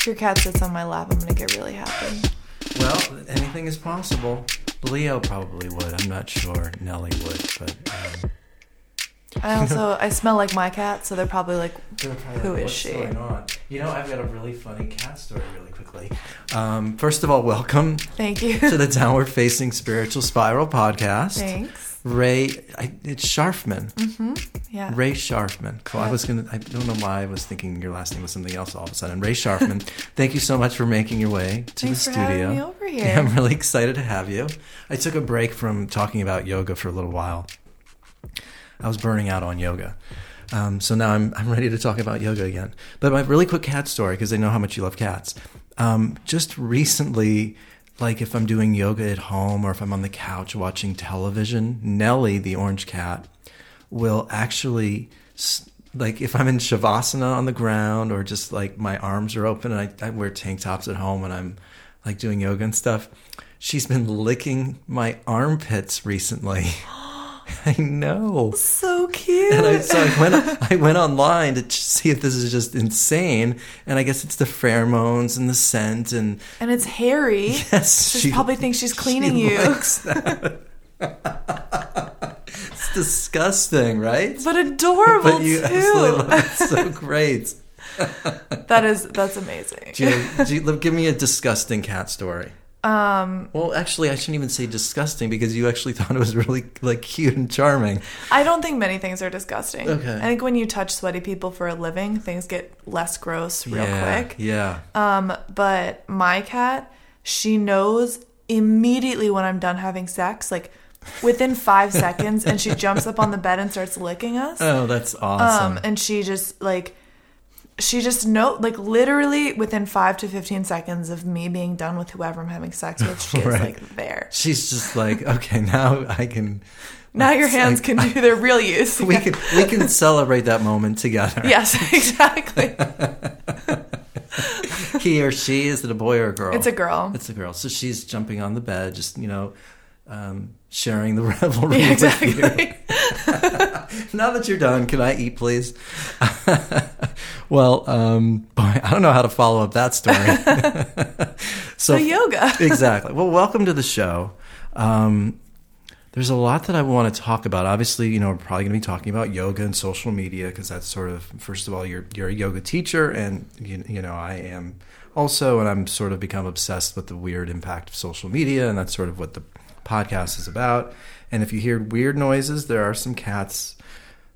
If your cat sits on my lap, I'm gonna get really happy. Well, anything is possible. Leo probably would. I'm not sure. Nellie would, but um, I also I smell like my cat, so they're probably like, they're probably Who like, is she?" going on?" You know, I've got a really funny cat story. Really quickly. Um, first of all, welcome "Thank you, to the Downward Facing Spiritual Spiral podcast. thanks." Rae, I, it's Scharfman. Yeah, Rae Scharfman. Cool. I was gonna. I don't know why I was thinking your last name was something else all of a sudden. Rae Scharfman. thank you so much for making your way to thanks the for studio. having me over here. Yeah, I'm really excited to have you. I took a break from talking about yoga for a little while. I was burning out on yoga. Um, so now I'm, I'm ready to talk about yoga again. But my really quick cat story, because I know how much you love cats. Um, just recently, like if I'm doing yoga at home or if I'm on the couch watching television, Nellie, the orange cat, will actually, like if I'm in Shavasana on the ground or just like my arms are open and I, I wear tank tops at home and I'm like doing yoga and stuff, she's been licking my armpits recently. I know. so cute. And I, so I went, I went online to see if this is just insane. And I guess it's the pheromones and the scent. And and it's hairy. yes, She, probably thinks she's cleaning you, likes that. it's disgusting, right? but adorable But you too. absolutely love it. So great. that is that's amazing. Do you, do you, give me a disgusting cat story. Um, Well, actually, I shouldn't even say disgusting because you actually thought it was really like cute and charming. I don't think many things are disgusting. Okay. I think when you touch sweaty people for a living, things get less gross real yeah, quick. Yeah. Um, but my cat, she knows immediately when I'm done having sex, like within five seconds, and she jumps up on the bed and starts licking us. Oh, that's awesome. Um, and she just like she just know like literally within five to fifteen seconds of me being done with whoever I'm having sex with, she is Right. like there. She's just like, okay, now I can. Now your hands like- can do their real use. We can we can celebrate that moment together. Yes, exactly. He or she is it a boy or a girl? It's a girl. It's a girl. So she's jumping on the bed, just you know, um, sharing the revelry Yeah, with exactly. you. Now that you're done, can I eat, please? well, um, boy, I don't know how to follow up that story. So yoga. exactly. Well, welcome to the show. Um, there's a lot that I want to talk about. Obviously, you know, we're probably going to be talking about yoga and social media because that's sort of first of all, you're you're a yoga teacher, and you, you know, I am also, and I'm sort of become obsessed with the weird impact of social media, and that's sort of what the podcast is about. And if you hear weird noises, there are some cats.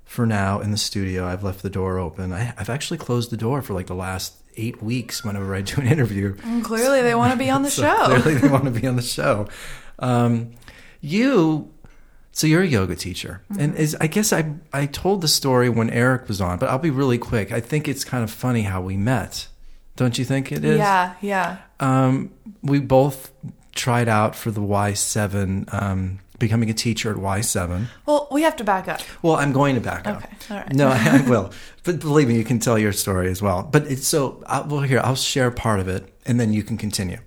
For now, in the studio, I've left the door open. I, I've actually closed the door for like the last eight weeks. Whenever I do an interview, And clearly they want to be on the so show. Clearly, they want to be on the show. Um, you, so you're a yoga teacher, Mm-hmm. and is I guess I I told the story when Eric was on, but I'll be really quick. I think it's kind of funny how we met. Don't you think it is? Yeah, yeah. Um, we both tried out for the Y seven, um, becoming a teacher at Y seven. Well, we have to back up. Well, I'm going to back up. Okay, all right. No, I, I will. But believe me, you can tell your story as well. But it's so, I, well, here, I'll share part of it and then you can continue.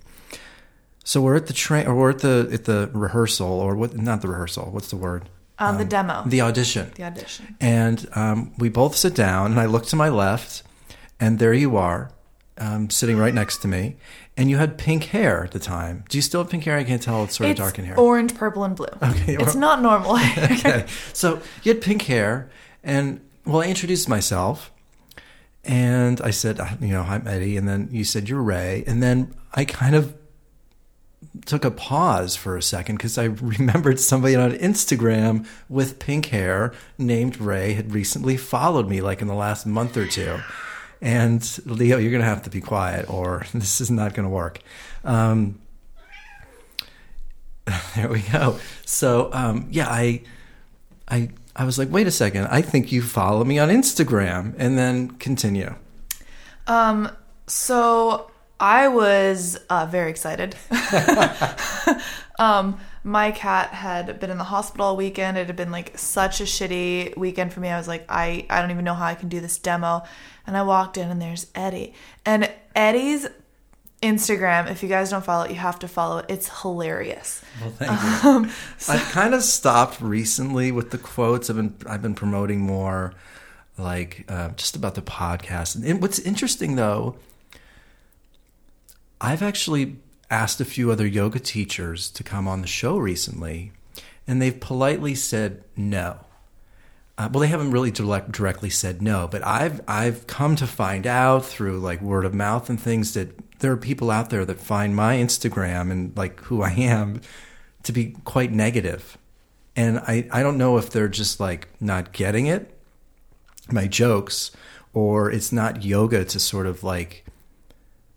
So we're at the train, or we're at the, at the rehearsal, or what, not the rehearsal, what's the word? Um, the demo, The audition. the audition. And um, we both sit down, and I look to my left, and there you are, um, sitting right next to me. And you had pink hair at the time. Do you still have pink hair? I can't tell. It's sort It's of dark in hair. orange, purple, and blue. Okay, it's not normal. okay. So you had pink hair, and well, I introduced myself, and I said, uh, you know, I'm Eddie, and then you said you're Rae, and then I kind of took a pause for a second because I remembered somebody on Instagram with pink hair named Rae had recently followed me, like in the last month or two. And Leo, you're going to have to be quiet, or this is not going to work. Um, there we go. So um, yeah, I, I, I was like, wait a second. I think you follow me on Instagram, and then continue. Um, so I was uh, very excited. um, my cat had been in the hospital all weekend. It had been like such a shitty weekend for me. I was like, I, I don't even know how I can do this demo. And I walked in and there's Eddie. And Eddie's Instagram, if you guys don't follow it, you have to follow it. It's hilarious. Well, thank you. I've kind of stopped recently with the quotes. I've been I've been promoting more, like uh, just about the podcast. And what's interesting though, I've actually asked a few other yoga teachers to come on the show recently, and they've politely said no. Uh, well, they haven't really direct, directly said no, but I've I've come to find out through like word of mouth and things that there are people out there that find my Instagram and like who I am to be quite negative. And I, I don't know if they're just like not getting it, my jokes, or it's not yoga to sort of like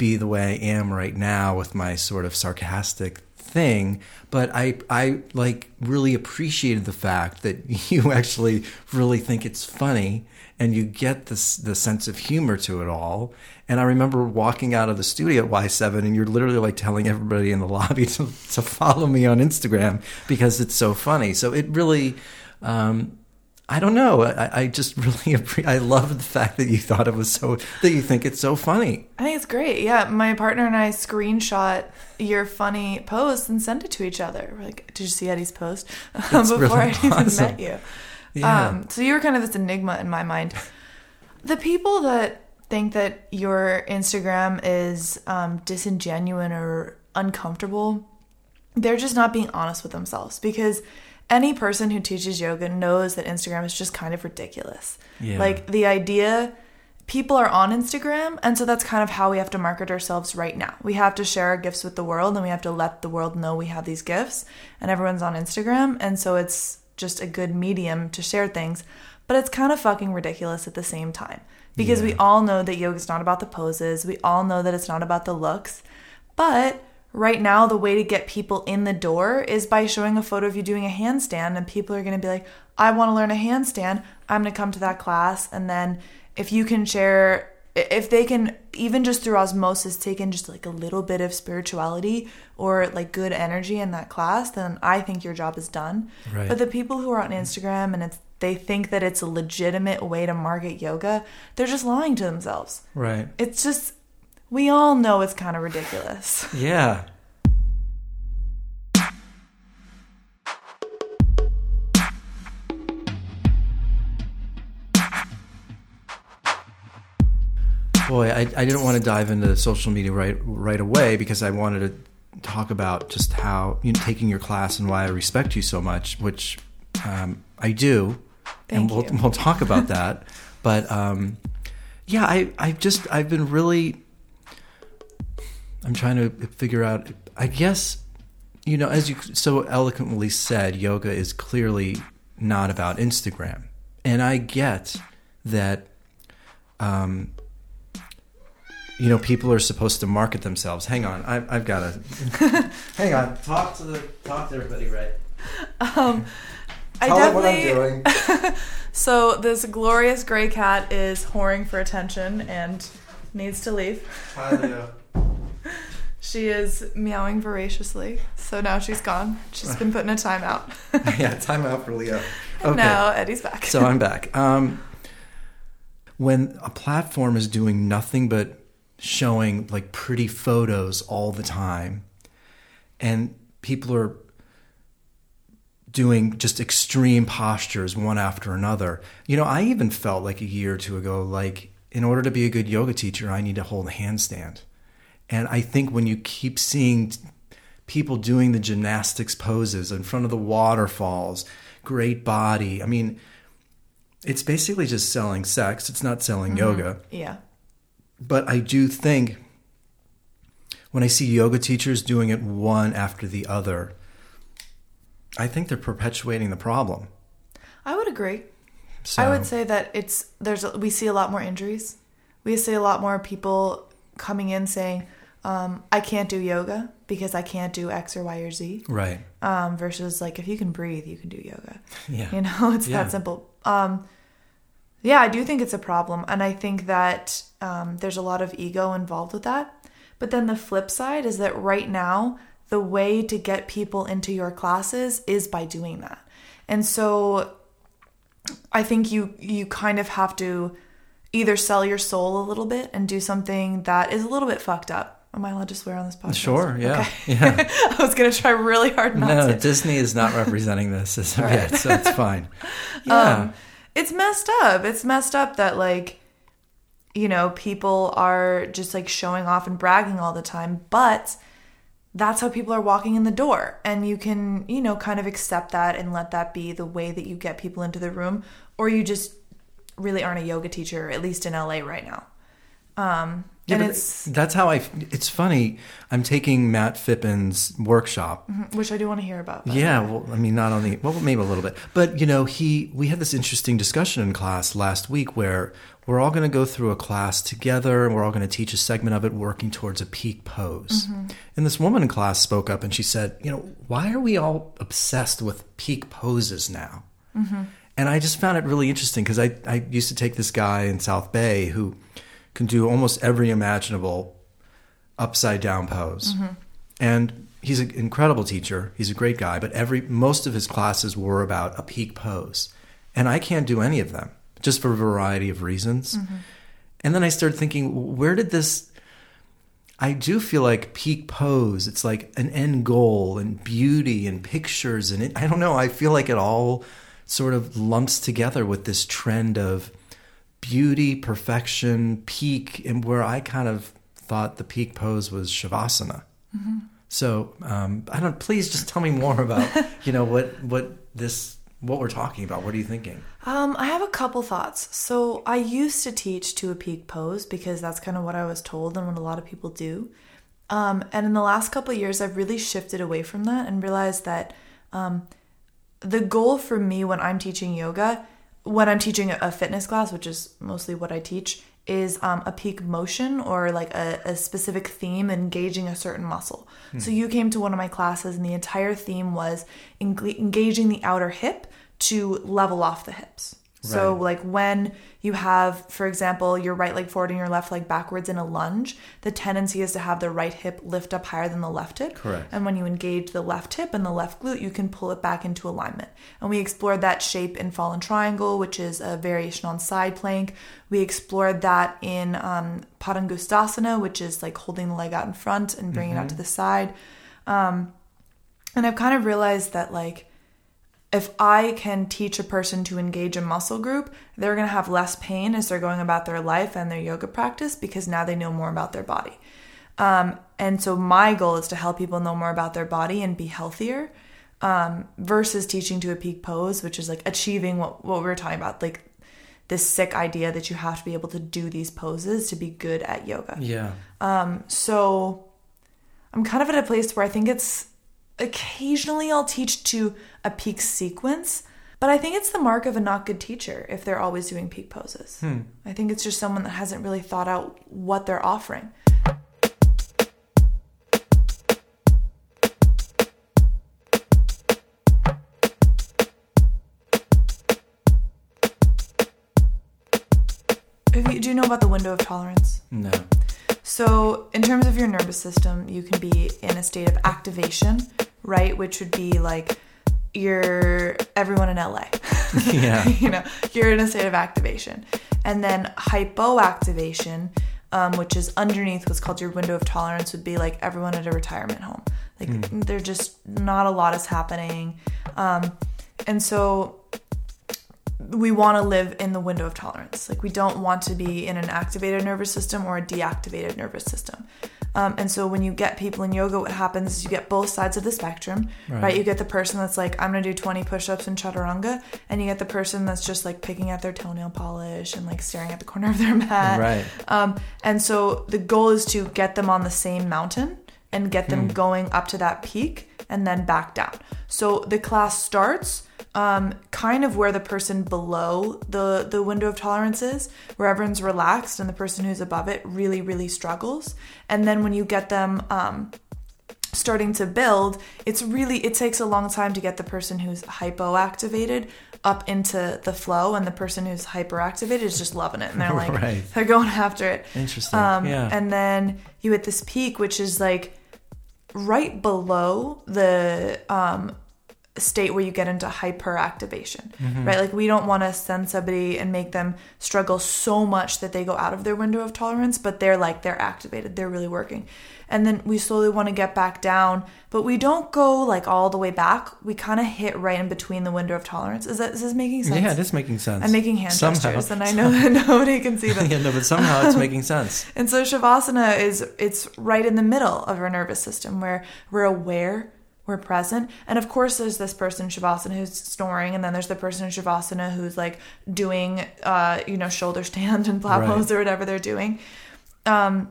be the way I am right now with my sort of sarcastic thing. But I, I like really appreciated the fact that you actually really think it's funny and you get this the sense of humor to it all. And I remember walking out of the studio at Y7 and you're literally like telling everybody in the lobby to, to follow me on Instagram because it's so funny. So it really, um, I don't know. I, I just really appre- I love the fact that you thought it was so that you think it's so funny. I think it's great. Yeah, my partner and I screenshot your funny post and send it to each other. We're like, "Did you see Eddie's post?" Before really I even awesome. met you. Yeah. Um, so you were kind of this enigma in my mind. The people that think that your Instagram is um, disingenuous or uncomfortable, they're just not being honest with themselves because any person who teaches yoga knows that Instagram is just kind of ridiculous. Yeah. Like the idea people are on Instagram, and so that's kind of how we have to market ourselves right now. We have to share our gifts with the world, and we have to let the world know we have these gifts, and everyone's on Instagram, and so it's just a good medium to share things. But it's kind of fucking ridiculous at the same time because we all know that yoga's not about the poses, we all know that it's not about the looks, but right now the way to get people in the door is by showing a photo of you doing a handstand and people are going to be like i want to learn a handstand i'm going to come to that class and then if you can share if they can even just through osmosis take in just like a little bit of spirituality or like good energy in that class then i think your job is done Right. but the people who are on instagram and it's they think that it's a legitimate way to market yoga they're just lying to themselves Right. it's just we all know it's kind of ridiculous Yeah. Boy, I, I didn't want to dive into social media right right away because I wanted to talk about just how you know, taking your class and why I respect you so much, which um, I do, Thank and Thank we'll you. we'll talk about that. But um, yeah, I I just I've been really I'm trying to figure out. I guess you know, as you so eloquently said, yoga is clearly not about Instagram, and I get that. Um, you know, people are supposed to market themselves. Hang on, I, I've got to. hang on, talk to the talk to everybody, right? Um, I Tell them what I'm definitely. doing. So this glorious gray cat is whoring for attention and needs to leave. Hi, Leo. She is meowing voraciously. So now she's gone. She's been put in a timeout. yeah, time out for Leo. And now Eddie's back. so I'm back. Um, when a platform is doing nothing but showing like pretty photos all the time, and people are doing just extreme postures one after another, you know, I even felt like a year or two ago, like in order to be a good yoga teacher, I need to hold a handstand. And I think when you keep seeing people doing the gymnastics poses in front of the waterfalls, great body, I mean, it's basically just selling sex. It's not selling mm-hmm. yoga. yeah. But I do think when I see yoga teachers doing it one after the other, I think they're perpetuating the problem. I would agree. So, I would say that it's there's we see a lot more injuries. We see a lot more people coming in saying, um, "I can't do yoga because I can't do X or Y or Z." right. Um, versus like if you can breathe, you can do yoga. Yeah. You know, it's Yeah. that simple. Um, yeah, I do think it's a problem, and I think that um, there's a lot of ego involved with that. But then the flip side is that right now, the way to get people into your classes is by doing that, and so I think you you kind of have to either sell your soul a little bit and do something that is a little bit fucked up. Am I allowed to swear on this podcast? Sure. Yeah. Okay. Yeah. I was gonna try really hard not to. No. Disney is not representing this as of yet, so it's fine. Yeah. Um, it's messed up. It's messed up that like you know, people are just like showing off and bragging all the time, but that's how people are walking in the door. And you can, you know, kind of accept that and let that be the way that you get people into the room, or you just really aren't a yoga teacher, at least in LA right now. Um, Yeah, and it's, that's how I. It's funny. I'm taking Matt Fippin's workshop. Mm-hmm, which I do want to hear about. the Yeah, well, I mean, not only well, maybe a little bit, but you know, he we had this interesting discussion in class last week where we're all going to go through a class together, and we're all going to teach a segment of it, working towards a peak pose. Mm-hmm. And this woman in class spoke up, and she said, "You know, why are we all obsessed with peak poses now?" Mm-hmm. And I just found it really interesting because I I used to take this guy in South Bay who can do almost every imaginable upside down pose. Mm-hmm. And he's an incredible teacher. He's a great guy, but every most of his classes were about a peak pose. And I can't do any of them just for a variety of reasons. Mm-hmm. And then I started thinking, where did this I do feel like peak pose, it's like an end goal and beauty and pictures and it I don't know, I feel like it all sort of lumps together with this trend of beauty, perfection, peak, and where I kind of thought the peak pose was shavasana. So um, I don't. Please just tell me more about you know what what this what we're talking about. What are you thinking? Um, I have a couple thoughts. So I used to teach to a peak pose because that's kind of what I was told and what a lot of people do. Um, and in the last couple of years, I've really shifted away from that and realized that um, the goal for me when I'm teaching yoga, when I'm teaching a fitness class, which is mostly what I teach, is um, a peak motion or like a, a specific theme engaging a certain muscle. So you came to one of my classes and the entire theme was eng- engaging the outer hip to level off the hips. So like when you have, for example, your right leg forward and your left leg backwards in a lunge, the tendency is to have the right hip lift up higher than the left hip. Correct. And when you engage the left hip and the left glute, you can pull it back into alignment. And we explored that shape in fallen triangle, which is a variation on side plank. We explored that in um, Padangusthasana, which is like holding the leg out in front and bringing it out to the side. Um, and I've kind of realized that like if I can teach a person to engage a muscle group, they're going to have less pain as they're going about their life and their yoga practice because now they know more about their body. Um, and so my goal is to help people know more about their body and be healthier um, versus teaching to a peak pose, which is like achieving what, what we were talking about, like this sick idea that you have to be able to do these poses to be good at yoga. Yeah. So I'm kind of at a place where I think it's occasionally I'll teach to a peak sequence, but I think it's the mark of a not good teacher if they're always doing peak poses. Hmm. I think it's just someone that hasn't really thought out what they're offering. You, do you know about the window of tolerance? No. So, in terms of your nervous system, you can be in a state of activation, right? Which would be like you're everyone in LA. Yeah. you know, you're in a state of activation. And then hypoactivation, um, which is underneath what's called your window of tolerance, would be like everyone at a retirement home. Like, there's just not a lot is happening. Um, and so, we want to live in the window of tolerance. Like we don't want to be in an activated nervous system or a deactivated nervous system. Um, and so when you get people in yoga, what happens is you get both sides of the spectrum, right? Right. You get the person that's like, I'm gonna do 20 push-ups in chaturanga, and you get the person that's just like picking at their toenail polish and like staring at the corner of their mat. Right. Um, and so the goal is to get them on the same mountain and get them going up to that peak and then back down. So the class starts um, kind of where the person below the the window of tolerance is, where everyone's relaxed and the person who's above it really really struggles. And then when you get them um, starting to build, it's really it takes a long time to get the person who's hypoactivated up into the flow, and the person who's hyperactivated is just loving it, and they're like Right. they're going after it. Interesting. Um, yeah. And then you hit this peak, which is like right below the um, state where you get into hyperactivation, mm-hmm. right? Like we don't want to send somebody and make them struggle so much that they go out of their window of tolerance, but they're like they're activated, they're really working. And then we slowly want to get back down, but we don't go like all the way back. We kind of hit right in between the window of tolerance. Is that is this making sense? Yeah, it is making sense. I'm making hand Somehow. gestures, and I know that nobody can see them. yeah, no, but somehow it's making sense. And so shavasana is it's right in the middle of our nervous system where we're aware, we're present, and of course there's this person in shavasana who's snoring, and then there's the person in shavasana who's like doing, uh, you know, shoulder stand and plow Right. pose or whatever they're doing. Um,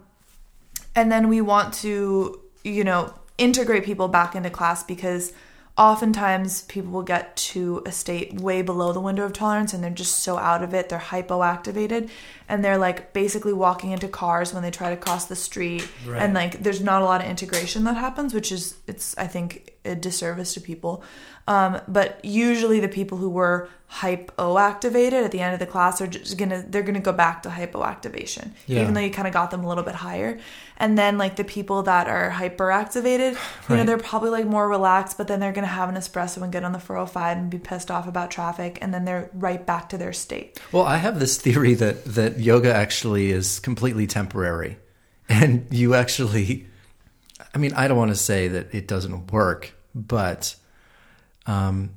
and then we want to, you know, integrate people back into class because oftentimes people will get to a state way below the window of tolerance and they're just so out of it they're hypoactivated and they're like basically walking into cars when they try to cross the street Right. and like there's not a lot of integration that happens which is it's i think a disservice to people um, but usually the people who were hypoactivated at the end of the class are just gonna they're gonna go back to hypoactivation Yeah. even though you kind of got them a little bit higher and then like the people that are hyperactivated you know they're probably like more relaxed but then they're gonna have an espresso and get on the 405 and be pissed off about traffic and then they're right back to their state. Well, I have this theory that that yoga actually is completely temporary, and you actually, I mean, I don't want to say that it doesn't work, but um,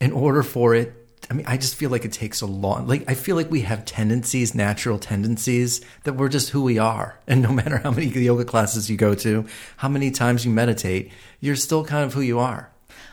in order for it, I mean, I just feel like it takes a long. Like I feel like we have tendencies, natural tendencies that we're just who we are, and no matter how many yoga classes you go to, how many times you meditate, you're still kind of who you are.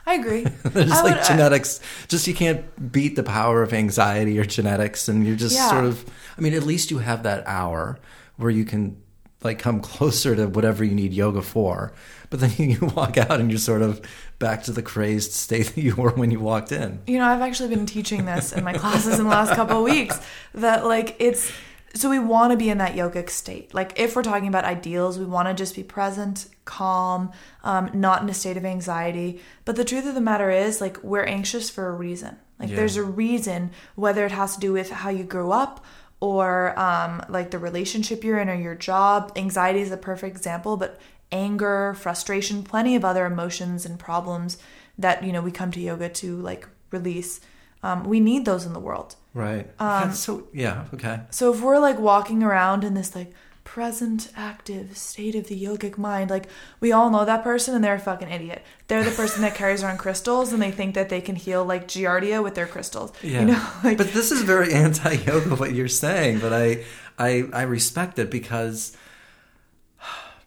i agree There's I like would- uh, genetics. Just you can't beat the power of anxiety or genetics, and you're just Yeah. sort of. I mean, at least you have that hour where you can like come closer to whatever you need yoga for. But then you walk out and you're sort of back to the crazed state that you were when you walked in. You know, I've actually been teaching this in my classes in the last couple of weeks that like it's so we want to be in that yogic state. Like if we're talking about ideals, we want to just be present, calm, um, not in a state of anxiety. But the truth of the matter is, like we're anxious for a reason. Like Yeah. there's a reason, whether it has to do with how you grew up or um, like the relationship you're in or your job. Anxiety is a perfect example, but anger, frustration, plenty of other emotions and problems that you know we come to yoga to like release. Um, we need those in the world. Right. Um, That's so yeah. Okay. So if we're like walking around in this like present active state of the yogic mind, like we all know that person and they're a fucking idiot. They're the person that carries around crystals and they think that they can heal like giardia with their crystals. Yeah. You know, like but this is very anti-yoga what you're saying, but I I I respect it because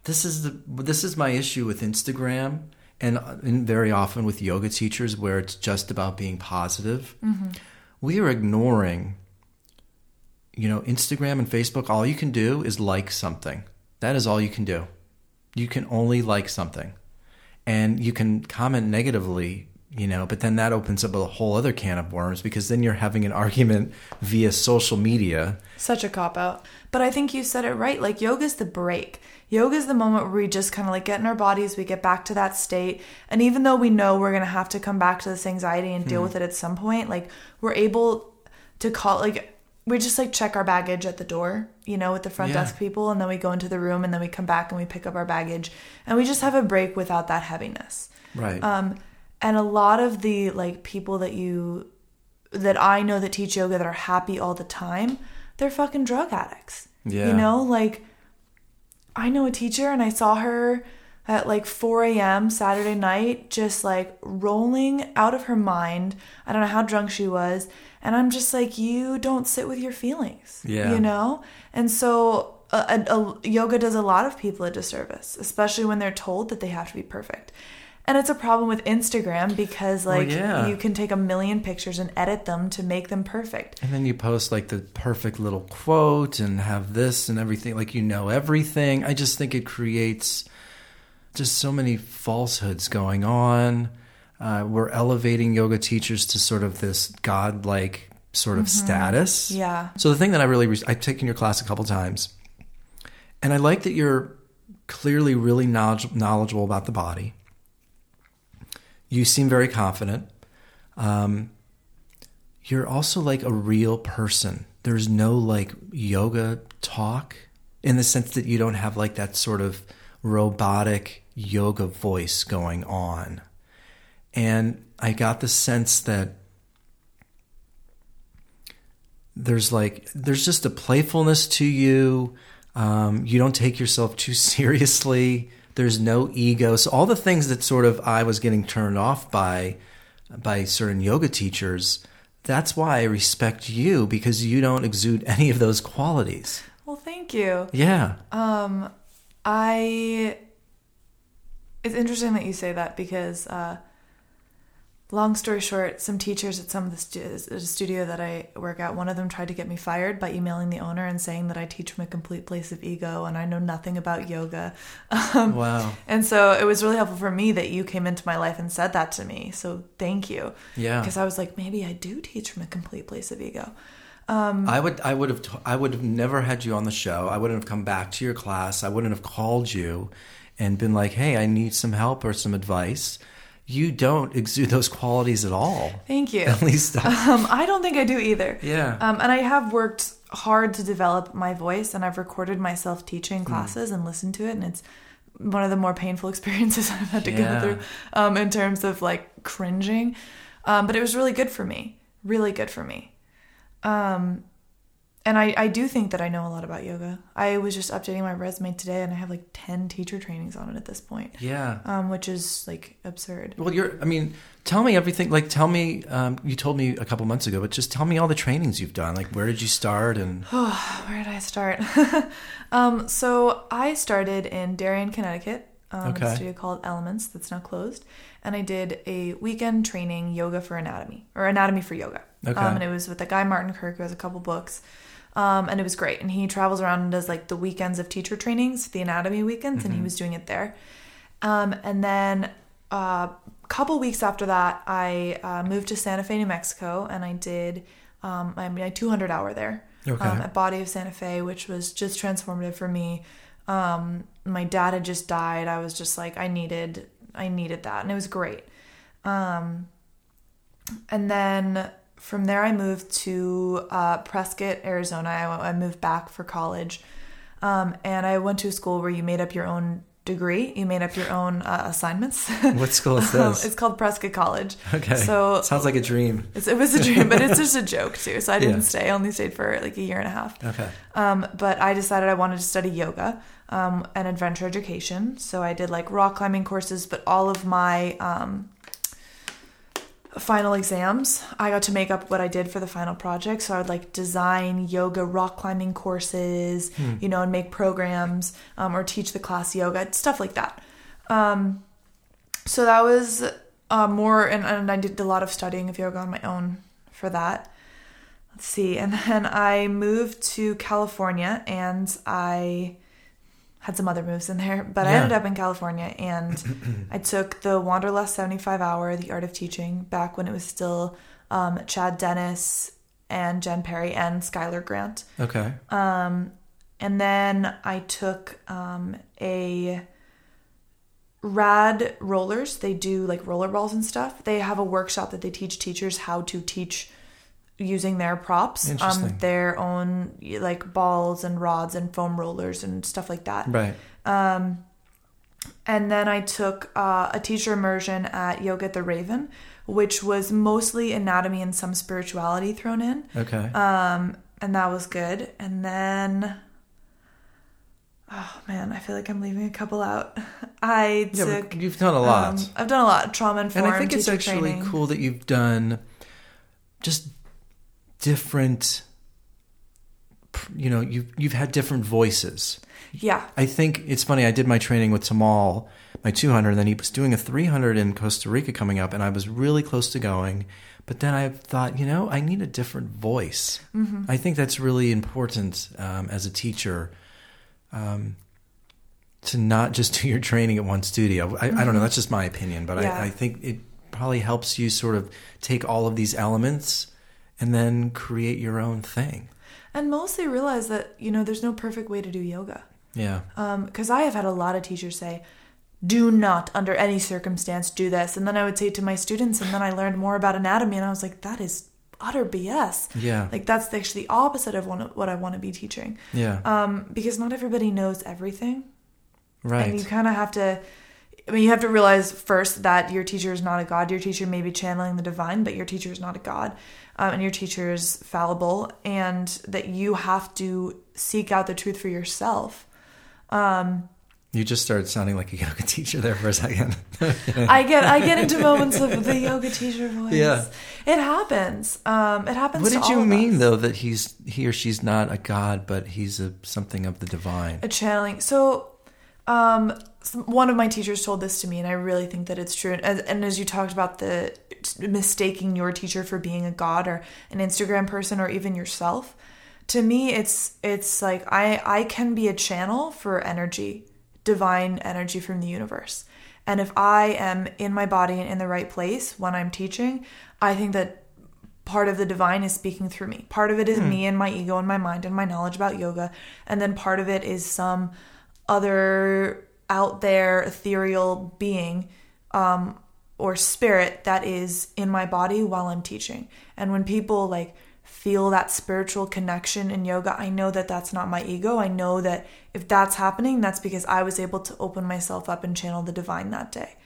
this is the this is my issue with Instagram and, and very often with yoga teachers where it's just about being positive. Mm-hmm. We are ignoring you know, Instagram and Facebook all you can do is like something. That is all you can do. You can only like something. And you can comment negatively, you know, but then that opens up a whole other can of worms because then you're having an argument via social media. Such a cop out. But I think you said it right. Like yoga's the break. Yoga's the moment where we just kind of like get in our bodies, we get back to that state. And even though we know we're going to have to come back to this anxiety and deal with it at some point, like we're able to call like we just like check our baggage at the door, you know, with the front Yeah. desk people and then we go into the room and then we come back and we pick up our baggage and we just have a break without that heaviness. Right. Um, and a lot of the like people that you that I know that teach yoga that are happy all the time, they're fucking drug addicts. Yeah. You know, like I know a teacher and I saw her at like 4 a.m. Saturday night, just like rolling out of her mind. I don't know how drunk she was. And I'm just like, you don't sit with your feelings. Yeah. You know? And so a, a, a- yoga does a lot of people a disservice, especially when they're told that they have to be perfect. And it's a problem with Instagram because Well, like yeah. you can take a million pictures and edit them to make them perfect. and then you post like the perfect little quote and have this and everything, like you know everything. I just think it creates just so many falsehoods going on. Uh, we're elevating yoga teachers to sort of this godlike sort of status. Yeah. So the thing that I really res- I've taken your class a couple times, and I like that you're clearly really knowledge- knowledgeable about the body. You seem very confident. Um, you're also like a real person. There's no like yoga talk in the sense that you don't have like that sort of robotic yoga voice going on. and I got the sense that there's like there's just a playfulness to you. Um, you don't take yourself too seriously. There's no ego. So all the things that sort of I was getting turned off by by certain yoga teachers. That's why I respect you because you don't exude any of those qualities. Well, thank you. Yeah. Um, I. It's interesting that you say that because, uh, long story short, some teachers at some of the stu- studio that I work at, one of them tried to get me fired by emailing the owner and saying that I teach from a complete place of ego and I know nothing about yoga. Um, Wow. and so it was really helpful for me that you came into my life and said that to me. So thank you. Yeah. Because I was like, maybe I do teach from a complete place of ego. I would I would have t- I would have never had you on the show. I wouldn't have come back to your class. I wouldn't have called you and been like, "Hey, I need some help or some advice." You don't exude those qualities at all. Thank you. At least I- Um, I don't think I do either. Yeah. Um, and I have worked hard to develop my voice, and I've recorded myself teaching classes and listened to it, and it's one of the more painful experiences I've had to Yeah. go through um, in terms of like cringing. Um, but it was really good for me, really good for me. Um, and I, I do think that I know a lot about yoga. I was just updating my resume today, and I have like 10 teacher trainings on it at this point, yeah. um, which is like absurd. Well, you're. I mean, tell me everything. Like, tell me. Um, you told me a couple months ago, but just tell me all the trainings you've done. Like, where did you start? And Where did I start? um, so I started in Darien, Connecticut, um, Okay. a studio called Elements that's now closed, and I did a weekend training yoga for anatomy or anatomy for yoga. Okay. Um, and it was with the guy Martin Kirk, who has a couple books. Um, and it was great. And he travels around and does like the weekends of teacher trainings, the anatomy weekends, and he was doing it there. Um, and then a uh, couple weeks after that, I uh, moved to Santa Fe, New Mexico, and I did um, my, my 200 hour there Okay. um, at Body of Santa Fe, which was just transformative for me. Um, my dad had just died. I was just like, I needed, I needed that, and it was great. Um, and then from there, I moved to uh, Prescott, Arizona. I, I moved back for college, um, and I went to a school where you made up your own degree. You made up your own uh, assignments. what school is Um, this? it's called Prescott College. okay. So sounds like a dream. it's, it was a dream, but it's just a joke too. So I didn't Yeah. stay. I only stayed for like a year and a half. Okay. Um, but I decided I wanted to study yoga um, and adventure education. So I did like rock climbing courses, but all of my um, final exams, I got to make up what I did for the final project. So I would like design yoga rock climbing courses, you know, and make programs um, or teach the class yoga, stuff like that. Um, so that was uh, more, and, and I did a lot of studying of yoga on my own for that. Let's see. And then I moved to California and I had some other moves in there, but I ended up in California and I took the Wanderlust 75 hour, The Art of Teaching, back when it was still um, Chad Dennis and Jen Perry and Skylar Grant. Okay. Um, and then I took um, a rad rollers. They do like roller balls and stuff. They have a workshop that they teach teachers how to teach using their props, um, their own like balls and rods and foam rollers and stuff like that. Right. Um, and then I took uh, a teacher immersion at Yoga at the Raven, which was mostly anatomy and some spirituality thrown in. Okay. Um, and that was good. And then, oh man, I feel like I'm leaving a couple out. I yeah, took. you've done a lot. um, I've done a lot. Trauma and informed I think it's actually training. cool that you've done just different you know you've you've had different voices Yeah, I think it's funny. I did my training with Tamal, my 200, and then he was doing a 300 in Costa Rica coming up, and I was really close to going. But then I thought, you know, I need a different voice. Mm-hmm. I think that's really important um, as a teacher um, to not just do your training at one studio. I, I don't know. That's just my opinion, but Mm-hmm. Yeah. I, I think it probably helps you sort of take all of these elements and then create your own thing. and mostly realize that you know there's no perfect way to do yoga. Yeah. because I have had a lot of teachers say, "Do not, under any circumstance, do this," and then I would say to my students, and then I learned more about anatomy, and I was like, "That is utter BS." Yeah. Like that's actually the opposite of what what I want to be teaching, Yeah. um, because not everybody knows everything, right. and you kind of have to. I mean, you have to realize first that your teacher is not a god. Your teacher may be channeling the divine, but your teacher is not a god, um, and your teacher is fallible, and that you have to seek out the truth for yourself. Um, You just started sounding like a yoga teacher there for a second. I get I get into moments of the yoga teacher voice. Yeah. it happens. Um, it happens. what did you mean us. though that he's he or she's not a god, but he's a something of the divine? a channeling. So, um, one of my teachers told this to me, and I really think that it's true. And, and as you talked about the mistaking your teacher for being a god or an Instagram person or even yourself, to me, it's it's like I I can be a channel for energy, divine energy from the universe. And if I am in my body and in the right place when I'm teaching, I think that part of the divine is speaking through me. Part of it is hmm. me and my ego and my mind and my knowledge about yoga. And then part of it is some other out there ethereal being um, or spirit that is in my body while I'm teaching. And when people like feel that spiritual connection in yoga, I know that that's not my ego. I know that if that's happening, that's because I was able to open myself up and channel the divine that day.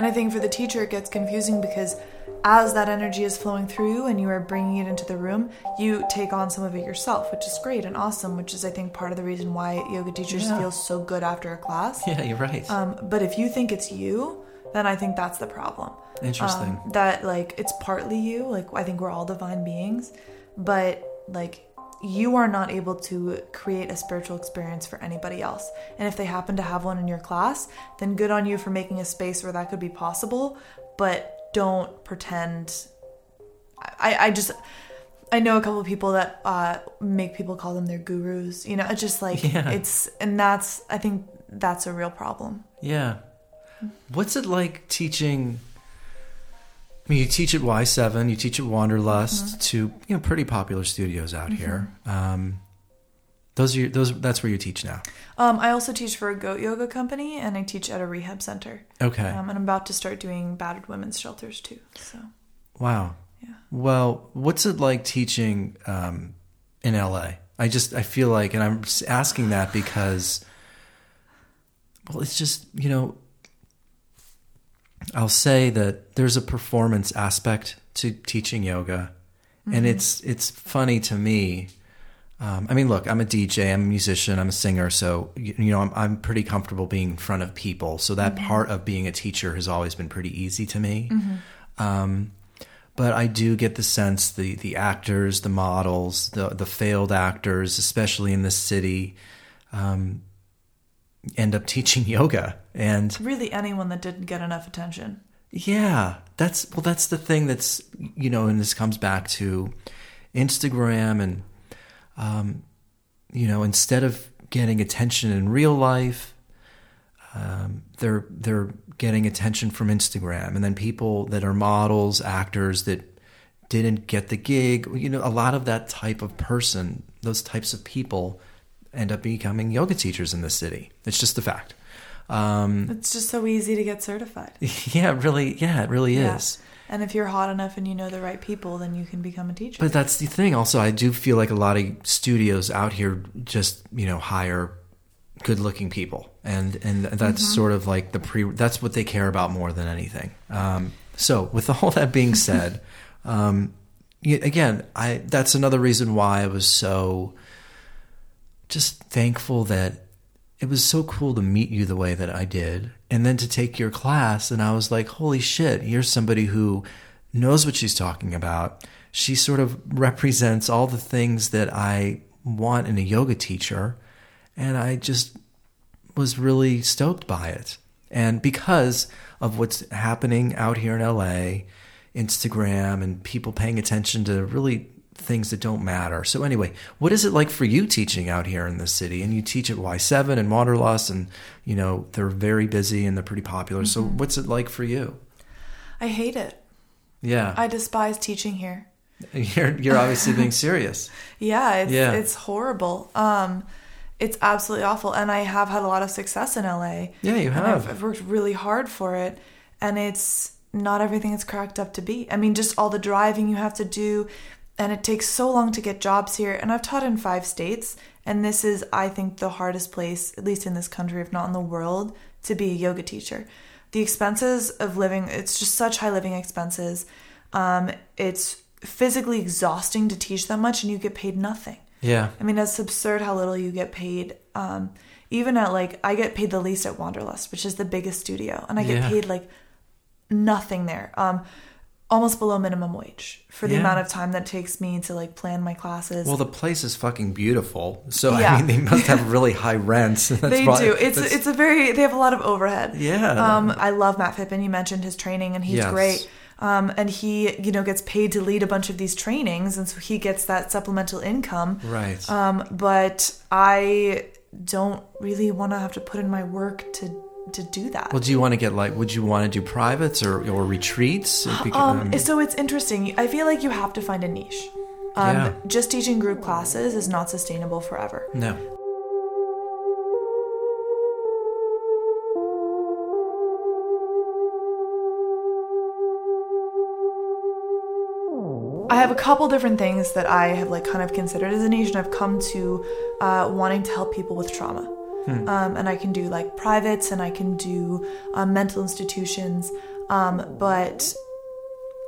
And I think for the teacher, it gets confusing because as that energy is flowing through you and you are bringing it into the room, you take on some of it yourself, which is great and awesome, which is, I think, part of the reason why yoga teachers Yeah. feel so good after a class. Yeah, you're right. Um, but if you think it's you, then I think that's the problem. Interesting. Um, that like it's partly you. Like I think we're all divine beings, but like you are not able to create a spiritual experience for anybody else. And if they happen to have one in your class, then good on you for making a space where that could be possible. But don't pretend. I I just. I know a couple of people that uh, make people call them their gurus. You know, it's just like Yeah. it's, and that's I think that's a real problem. Yeah. What's it like teaching? I mean, you teach at Y7, you teach at Wanderlust, Mm-hmm. to you know pretty popular studios out here. Um, those are your, those. That's where you teach now. Um, I also teach for a goat yoga company, and I teach at a rehab center. Okay. Um, and I'm about to start doing battered women's shelters too. So wow. yeah. Well, what's it like teaching um, in LA? I just I feel like, and I'm asking that because, well, it's just you know, I'll say that there's a performance aspect to teaching yoga, and it's it's funny to me. Um, I mean, look, I'm a DJ, I'm a musician, I'm a singer, so you, you know, I'm I'm pretty comfortable being in front of people. So that part of being a teacher has always been pretty easy to me. Um, but I do get the sense the the actors, the models, the the failed actors, especially in this city, um, end up teaching yoga, and really, anyone that didn't get enough attention. yeah, that's well, that's the thing that's you know, and this comes back to Instagram and um, you know, instead of getting attention in real life, um, they're they're getting attention from Instagram, and then people that are models, actors that didn't get the gig, you know, a lot of that type of person, those types of people, end up becoming yoga teachers in the city. It's just a fact. Um, It's just so easy to get certified. yeah, really, yeah, it really Yeah. is. And if you're hot enough and you know the right people, then you can become a teacher. But that's the thing. Also, I do feel like a lot of studios out here just you know hire good-looking people, and and that's sort of like the pre. That's what they care about more than anything. Um, so, with all that being said, um, again, I that's another reason why I was so just thankful that it was so cool to meet you the way that I did and then to take your class and I was like holy shit you're somebody who knows what she's talking about. She sort of represents all the things that I want in a yoga teacher and I just was really stoked by it. And because of what's happening out here in LA Instagram and people paying attention to really things that don't matter. So anyway, what is it like for you teaching out here in the city? And you teach at Y7 and Wanderlust and you know, they're very busy and they're pretty popular. So what's it like for you? I hate it. Yeah. I despise teaching here. you're you're obviously being serious. Yeah, it's Yeah. it's horrible. Um, it's absolutely awful, and I have had a lot of success in LA. Yeah, you have. I've, I've worked really hard for it, and it's not everything it's cracked up to be. I mean, just all the driving you have to do, and it takes so long to get jobs here. And I've taught in five states, and this is, I think, the hardest place, at least in this country, if not in the world, to be a yoga teacher. The expenses of living, it's just such high living expenses. Um, it's physically exhausting to teach that much, and you get paid nothing. Yeah. I mean, it's absurd how little you get paid. Um, even at like, I get paid the least at Wanderlust, which is the biggest studio, and I get Yeah. paid like nothing there. Um, almost below minimum wage for the Yeah. amount of time that takes me to like plan my classes. Well, the place is fucking beautiful. So Yeah. I mean, they must have really high rents. That's they why- do. It's that's- it's a very they have a lot of overhead. Yeah. Um, I love Matt Pippin. You mentioned his training, and he's Yes. great. Um, and he, you know, gets paid to lead a bunch of these trainings, and so he gets that supplemental income. right. Um, but I don't really want to have to put in my work to to do that. well, do you want to get like? Would you want to do privates or or retreats? Because- Um, so it's interesting. I feel like you have to find a niche. Um, Yeah. Just teaching group classes is not sustainable forever. no. I have a couple different things that I have like kind of considered as a niche, and I've come to uh, wanting to help people with trauma. Um, and I can do like privates, and I can do um, mental institutions. Um, but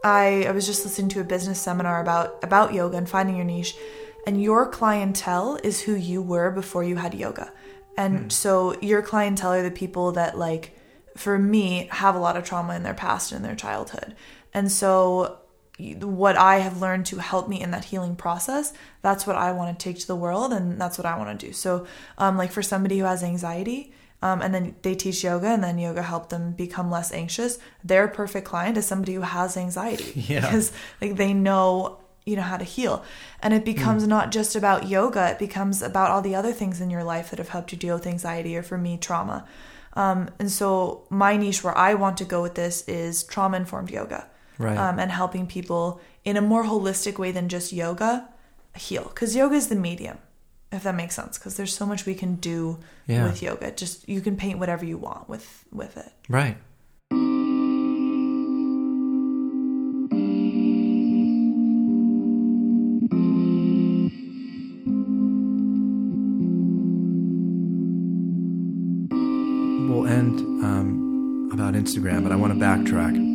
I I was just listening to a business seminar about about yoga and finding your niche, and your clientele is who you were before you had yoga, and so your clientele are the people that like, for me, have a lot of trauma in their past and in their childhood, and so what I have learned to help me in that healing process, that's what I want to take to the world and that's what I want to do. So, um, like for somebody who has anxiety, um, and then they teach yoga and then yoga helped them become less anxious, their perfect client is somebody who has anxiety. Yeah. because like they know you know how to heal. And it becomes not just about yoga it becomes about all the other things in your life that have helped you deal with anxiety or for me trauma. Um, and so my niche where i want to go with this is trauma informed yoga Right. um, and helping people in a more holistic way than just yoga heal because yoga is the medium if that makes sense because there's so much we can do Yeah. with yoga just you can paint whatever you want with with it Right. We'll end um, about Instagram, but I want to backtrack.